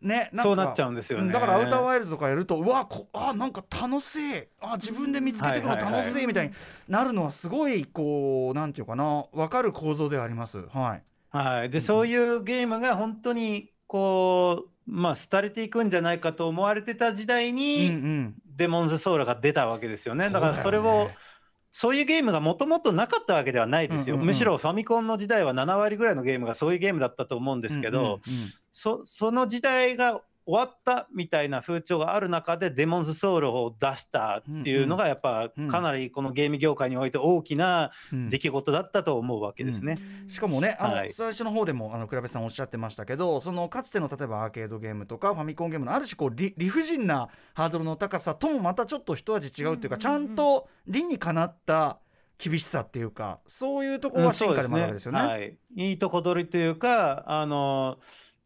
ね、んか。そうなっちゃうんですよね。だからアウターワイルドとかやるとうわこあなんか楽しい。あ自分で見つけていくの楽しいみたいになるのはすごいこうなんていうかな。分かる構造ではあります。はい。はい、でそういうゲームが本当にこう、まあ、廃れていくんじゃないかと思われてた時代うんに、うん。デモンズソウルが出たわけですよね。だからそれをそういうゲームがもともとなかったわけではないですよ、うんうんうんむしろファミコンの時代は7割ぐらいのゲームがそういうゲームだったと思うんですけど、うんうんうんそその時代が終わったみたいな風潮がある中でデモンズソウルを出したっていうのがやっぱうんかなりこのゲーム業界において大きなうん。出来事だったと思うわけですね。しかもね、あのはい。最初の方でもあの倉部さんおっしゃってましたけど、そのかつての例えばアーケードゲームとかファミコンゲームのある種こう理理不尽なハードルの高さともまたちょっと一味違うっていうか、ちゃんと理にかなった厳しさっていうか、そういうところが進化でもあるわけですよね。はい、いいとこ取りというかあの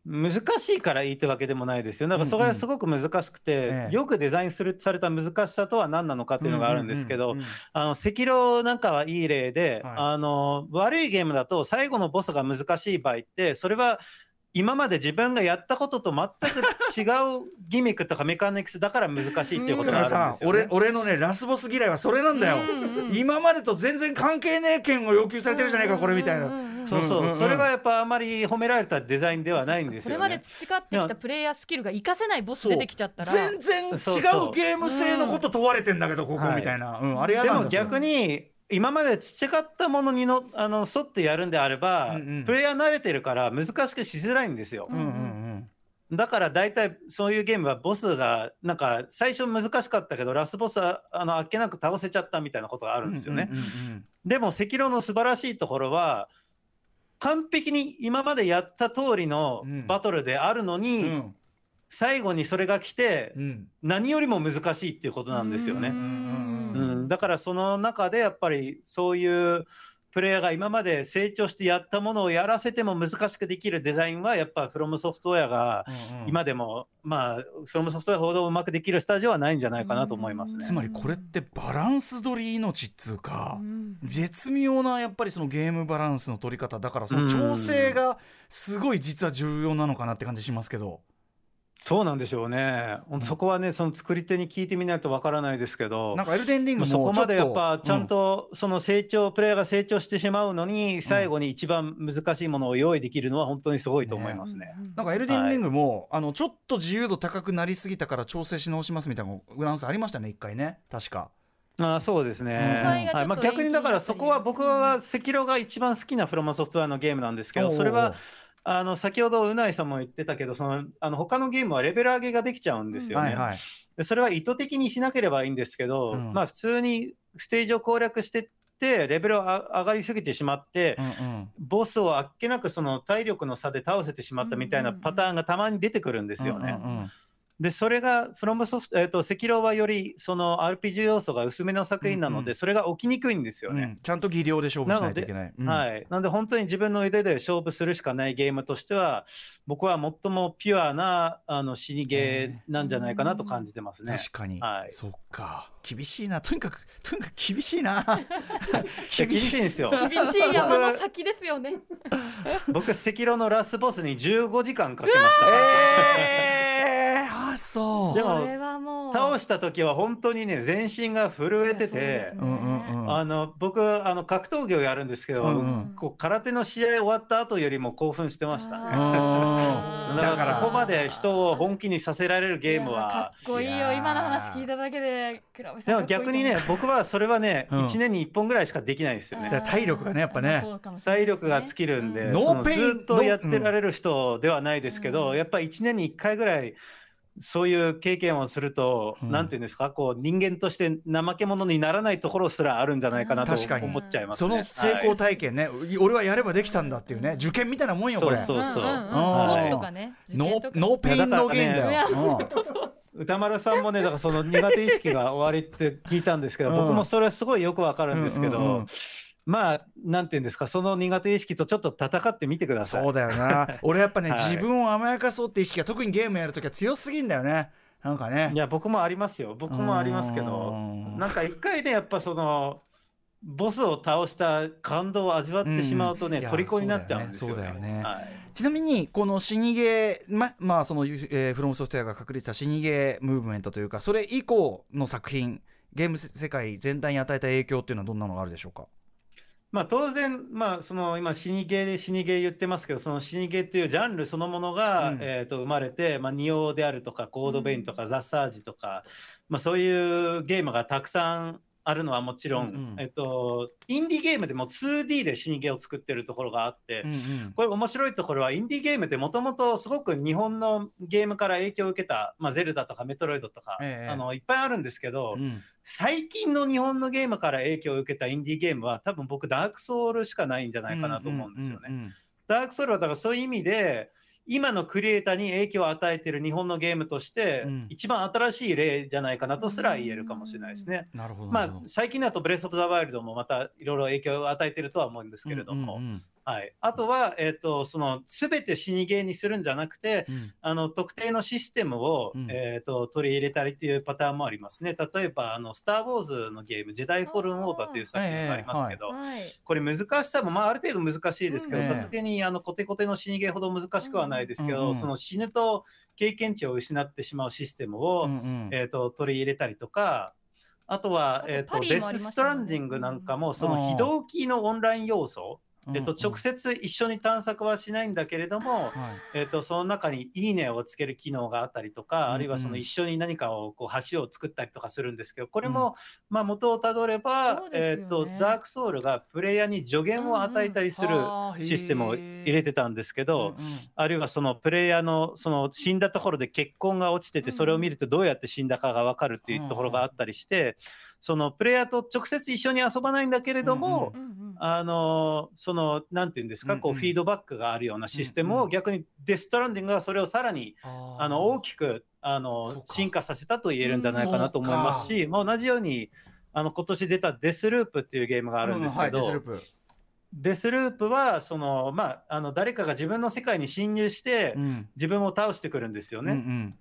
難しいからいいってわけでもないですよ。だからそれはすごく難しくて、ええ。よくデザインするされた難しさとは何なのかっていうのがあるんですけど、うんうんうんあの赤狼なんかはいい例で、はい。あの悪いゲームだと最後のボスが難しい場合ってそれは今まで自分がやったことと全く違うギミックとかメカニクスだから難しいっていうことがあるんさですよ、ね。俺。俺のねラスボス嫌いはそれなんだよ、今までと全然関係ねえ権を要求されてるじゃないかこれみたいな、そうそう、うんうんうん。それはやっぱあまり褒められたデザインではないんですよこれまでね。培ってきたプレイヤースキルが活かせないボス出てきちゃったら全然違うゲーム性のこと問われてんだけどここみたいな、うん、あれやでも逆に今まで培ったものにのあの沿ってやるんであれば、うんうん。プレイヤー慣れてるから難しくしづらいんですよ。それ。うんうんうん。だから大体そういうゲームはボスがなんか最初難しかったけどラスボスはあのあっけなく倒せちゃったみたいなことがあるんですよね。でも赤狼の素晴らしいところは完璧に今までやった通りのうん。バトルであるのに、うん。最後にそれが来てうん。何よりも難しいっていうことなんですよね。うんうん、だからその中でやっぱりそういうプレイヤーが今まで成長してやったものをやらせても難しくできるデザインはやっぱフロムソフトウェアがうんうん今でもまあフロムソフトウェアほどうまくできるスタジオはないんじゃないかなと思いますねつ。まりこれってバランス取り命っつうか、うん絶妙なやっぱりそのゲームバランスの取り方だからその調整がすごい実は重要なのかなって感じしますけど。そうなんでしょうね。ほんとそこはね、その作り手に聞いてみないとわからないですけど、なんかエルデンリングもまあそこまでやっぱちゃんうん。とその成長、プレイヤーが成長してしまうのに、最後に一番難しいものを用意できるのは本当にすごいと思いますね。なんかエルデンリングも、あのちょっと自由度高くなりすぎたから調整し直しますみたいなアナウンスありましたね一回ね。確か。あーそうですね。うん。はいはい。まあ、逆にだからそこは僕は赤色が一番好きなフロマソフトウェアのゲームなんですけど、それはあの先ほどうないさんも言ってたけど、そのあの他のゲームはレベル上げができちゃうんですよね。はいはい。でそれは意図的にしなければいいんですけど、うん。まあ普通にステージを攻略してって、レベルが上がりすぎてしまって、うんうん。ボスをあっけなくその体力の差で倒せてしまったみたいなパターンがたまに出てくるんですよね。うんうんうんで、それが、フロムソフト、えっ、と、赤狼はより、その RPG 要素が薄めの作品なので、うんうんそれが起きにくいんですよね。うんちゃんと技量で勝負しないといけない。うんはい。なので、本当に自分の腕で勝負するしかないゲームとしては、僕は最もピュアな、あの、死にゲーなんじゃないかなと感じてますね。確かに、はいそっか厳しいなとにかくとにかく厳しいな いや厳しいんですよ。厳しい山の先ですよね。僕、赤狼のラスボスに15時間かけました。えー、あそう。でもこれはもう。倒した時は本当にね、全身が震えてて、うんうんうん。あの僕あの格闘技をやるんですけど、うんうんこう空手の試合終わった後よりも興奮してましたね。うんだからら。ここまで人を本気にさせられるゲームいやかはっこいいよ。今の話聞いただけでクラブさでも逆にね僕はそれはね、うん。1年に1本ぐらいしかできないですよね。体力がねやっぱね。ね。体力が尽きるんで、うノーそのペイン。ずっとやってられる人ではないですけど、うん。やっぱり1年に1回ぐらいそういう経験をすると、うん。なんていうんですかこう人間として怠け者にならないところすらあるんじゃないかなと思っちゃいますそね。の成功体験ね、俺はやればできたんだっていうね。受験みたいなもんよこれ。そうそうう。んうんうん。スポはいーツとかね。受ノーノーペインノーゲインだよ、歌丸さんもねだからその苦手意識が終わりって聞いたんですけど、うん。僕もそれはすごいよくわかるんですけど、うんうんうんまあなんていうんですかその苦手意識とちょっと戦ってみてください。そうだよな。俺やっぱね、はい。自分を甘やかそうって意識が特にゲームやるときは強すぎんだよね。なんかね。いや僕もありますよ。僕もありますけうどん。なんか一回ねやっぱそのボスを倒した感動を味わってしまうとね、うん。いや虜になっちゃうんですよね。そうだよね。はい。ちなみにこの死にゲーままあその、えーフロムソフトウェアが確立した死にゲームーブメントというかそれ以降の作品ゲーム世界全体に与えた影響っていうのはどんなのがあるでしょうか？まあ、当然、まあ、その今死にゲーで死にゲー言ってますけどその死にゲーっていうジャンルそのものが、うん。えー、と生まれて、まあ、ニオであるとかコードベインとかザ・サージとか、まあ、そういうゲームがたくさんあるのはもちろん、うんうん。えっと、インディーゲームでも 2D で死にゲーを作ってるところがあって、うんうん。これ面白いところはインディーゲームってもともとすごく日本のゲームから影響を受けた、まあ、ゼルダとかメトロイドとか、ええ。あのいっぱいあるんですけど、うん。最近の日本のゲームから影響を受けたインディーゲームは多分僕ダークソウルしかないんじゃないかなと思うんですよね。ダークソウルはだからそういう意味で今のクリエイターに影響を与えている日本のゲームとして、うん。一番新しい例じゃないかなとすら言えるかもしれないですね。なるほどまあ最近だとブレス・オブ・ザ・ワイルドもまたいろいろ影響を与えているとは思うんですけれども、うんうんはい、あとは、えー、とその全て死にゲーにするんじゃなくてうん。あの特定のシステムを、うん。えー、と取り入れたりっていうパターンもありますね。例えばあの「スター・ウォーズ」のゲーム「ジェダイ・フォルン・オーダー」という作品がありますけど、はい。これ難しさも、まあ、ある程度難しいですけどうん。さすがにあのコテコテの死にゲーほど難しくはないですけど、うんうんその死ぬと経験値を失ってしまうシステムを、うんうん。えー、と取り入れたりとか。あとはあ、とえー、とデス・ストランディングなんかも、そうんの非同期のオンライン要素、えっと、直接一緒に探索はしないんだけれども、はい。えっと、その中に「いいね」をつける機能があったりとか、あるいはその一緒に何かをこう橋を作ったりとかするんですけどこれも、まあ、元をたどれば、えっと、ダークソウルがプレイヤーに助言を与えたりするはあシステムを入れてたんですけど、あるいはそのプレイヤーのその死んだところで血痕が落ちててうんそれを見るとどうやって死んだかが分かるっていうところがあったりしてそのプレイヤーと直接一緒に遊ばないんだけれども、うんうんあのそのなんていうんですか、こうフィードバックがあるようなシステムを逆にデストランディングがそれをさらにあの大きくあのか。進化させたと言えるんじゃないかなと思いますし、まあ、同じようにあの今年出たデスループっていうゲームがあるんですけど、うんはいデスループはその、まあ、あの誰かが自分の世界に侵入してうん。自分を倒してくるんですよね。うんうん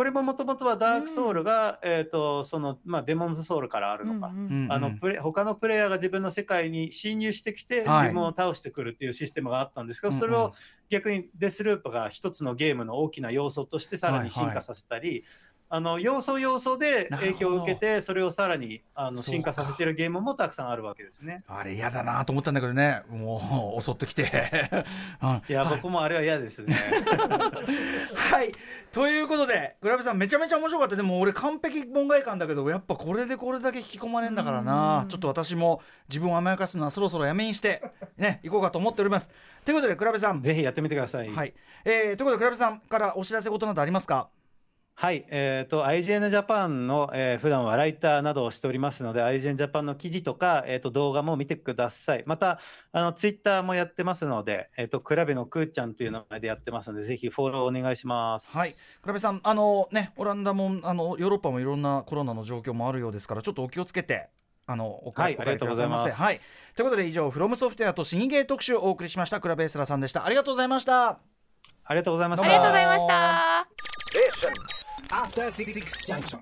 これももともとはダークソウルが、えっ、と、その、まあ、デモンズソウルからあるのか。うんうんあのうん。プレ他のプレイヤーが自分の世界に侵入してきて、はい。自分を倒してくるっていうシステムがあったんですけど、それうん。うんを逆にデスループが一つのゲームの大きな要素としてさらに進化させたり、あの要素要素で影響を受けて、それをさらにあの進化させてるゲームもたくさんあるわけですね。あれ嫌だなと思ったんだけどね。もう襲ってきて、うん。いや、はい。僕もあれは嫌ですね。はい。ということでグラベさんめちゃめちゃ面白かった。でも俺完璧門外観だけどやっぱこれでこれだけ引き込まれんだからな。ちょっと私も自分を甘やかすのはそろそろやめにしてね行こうかと思っております。ということでグラベさん。ぜひやってみてください。はい、えー、ということでグラベさんからお知らせ事などありますか？はい、えー、と IGN ジャパンの、えー普段はライターなどをしておりますので IGN ジャパンの記事とか、えー、と動画も見てください。またあのツイッターもやってますので、えー、とクラベのくーちゃんという名前でやってますのでぜひフォローお願いします。はい、倉部さん、あのね、オランダもあのヨーロッパもいろんなコロナの状況もあるようですから、ちょっとお気をつけて。あのおお帰はいありがとうございます。くださはい、ということで以上フロムソフトウェアと新芸特集をお送りしましたクラベエスラさんでした。ありがとうございました。ありがとうございました。ありがとうございました。After Six Junction.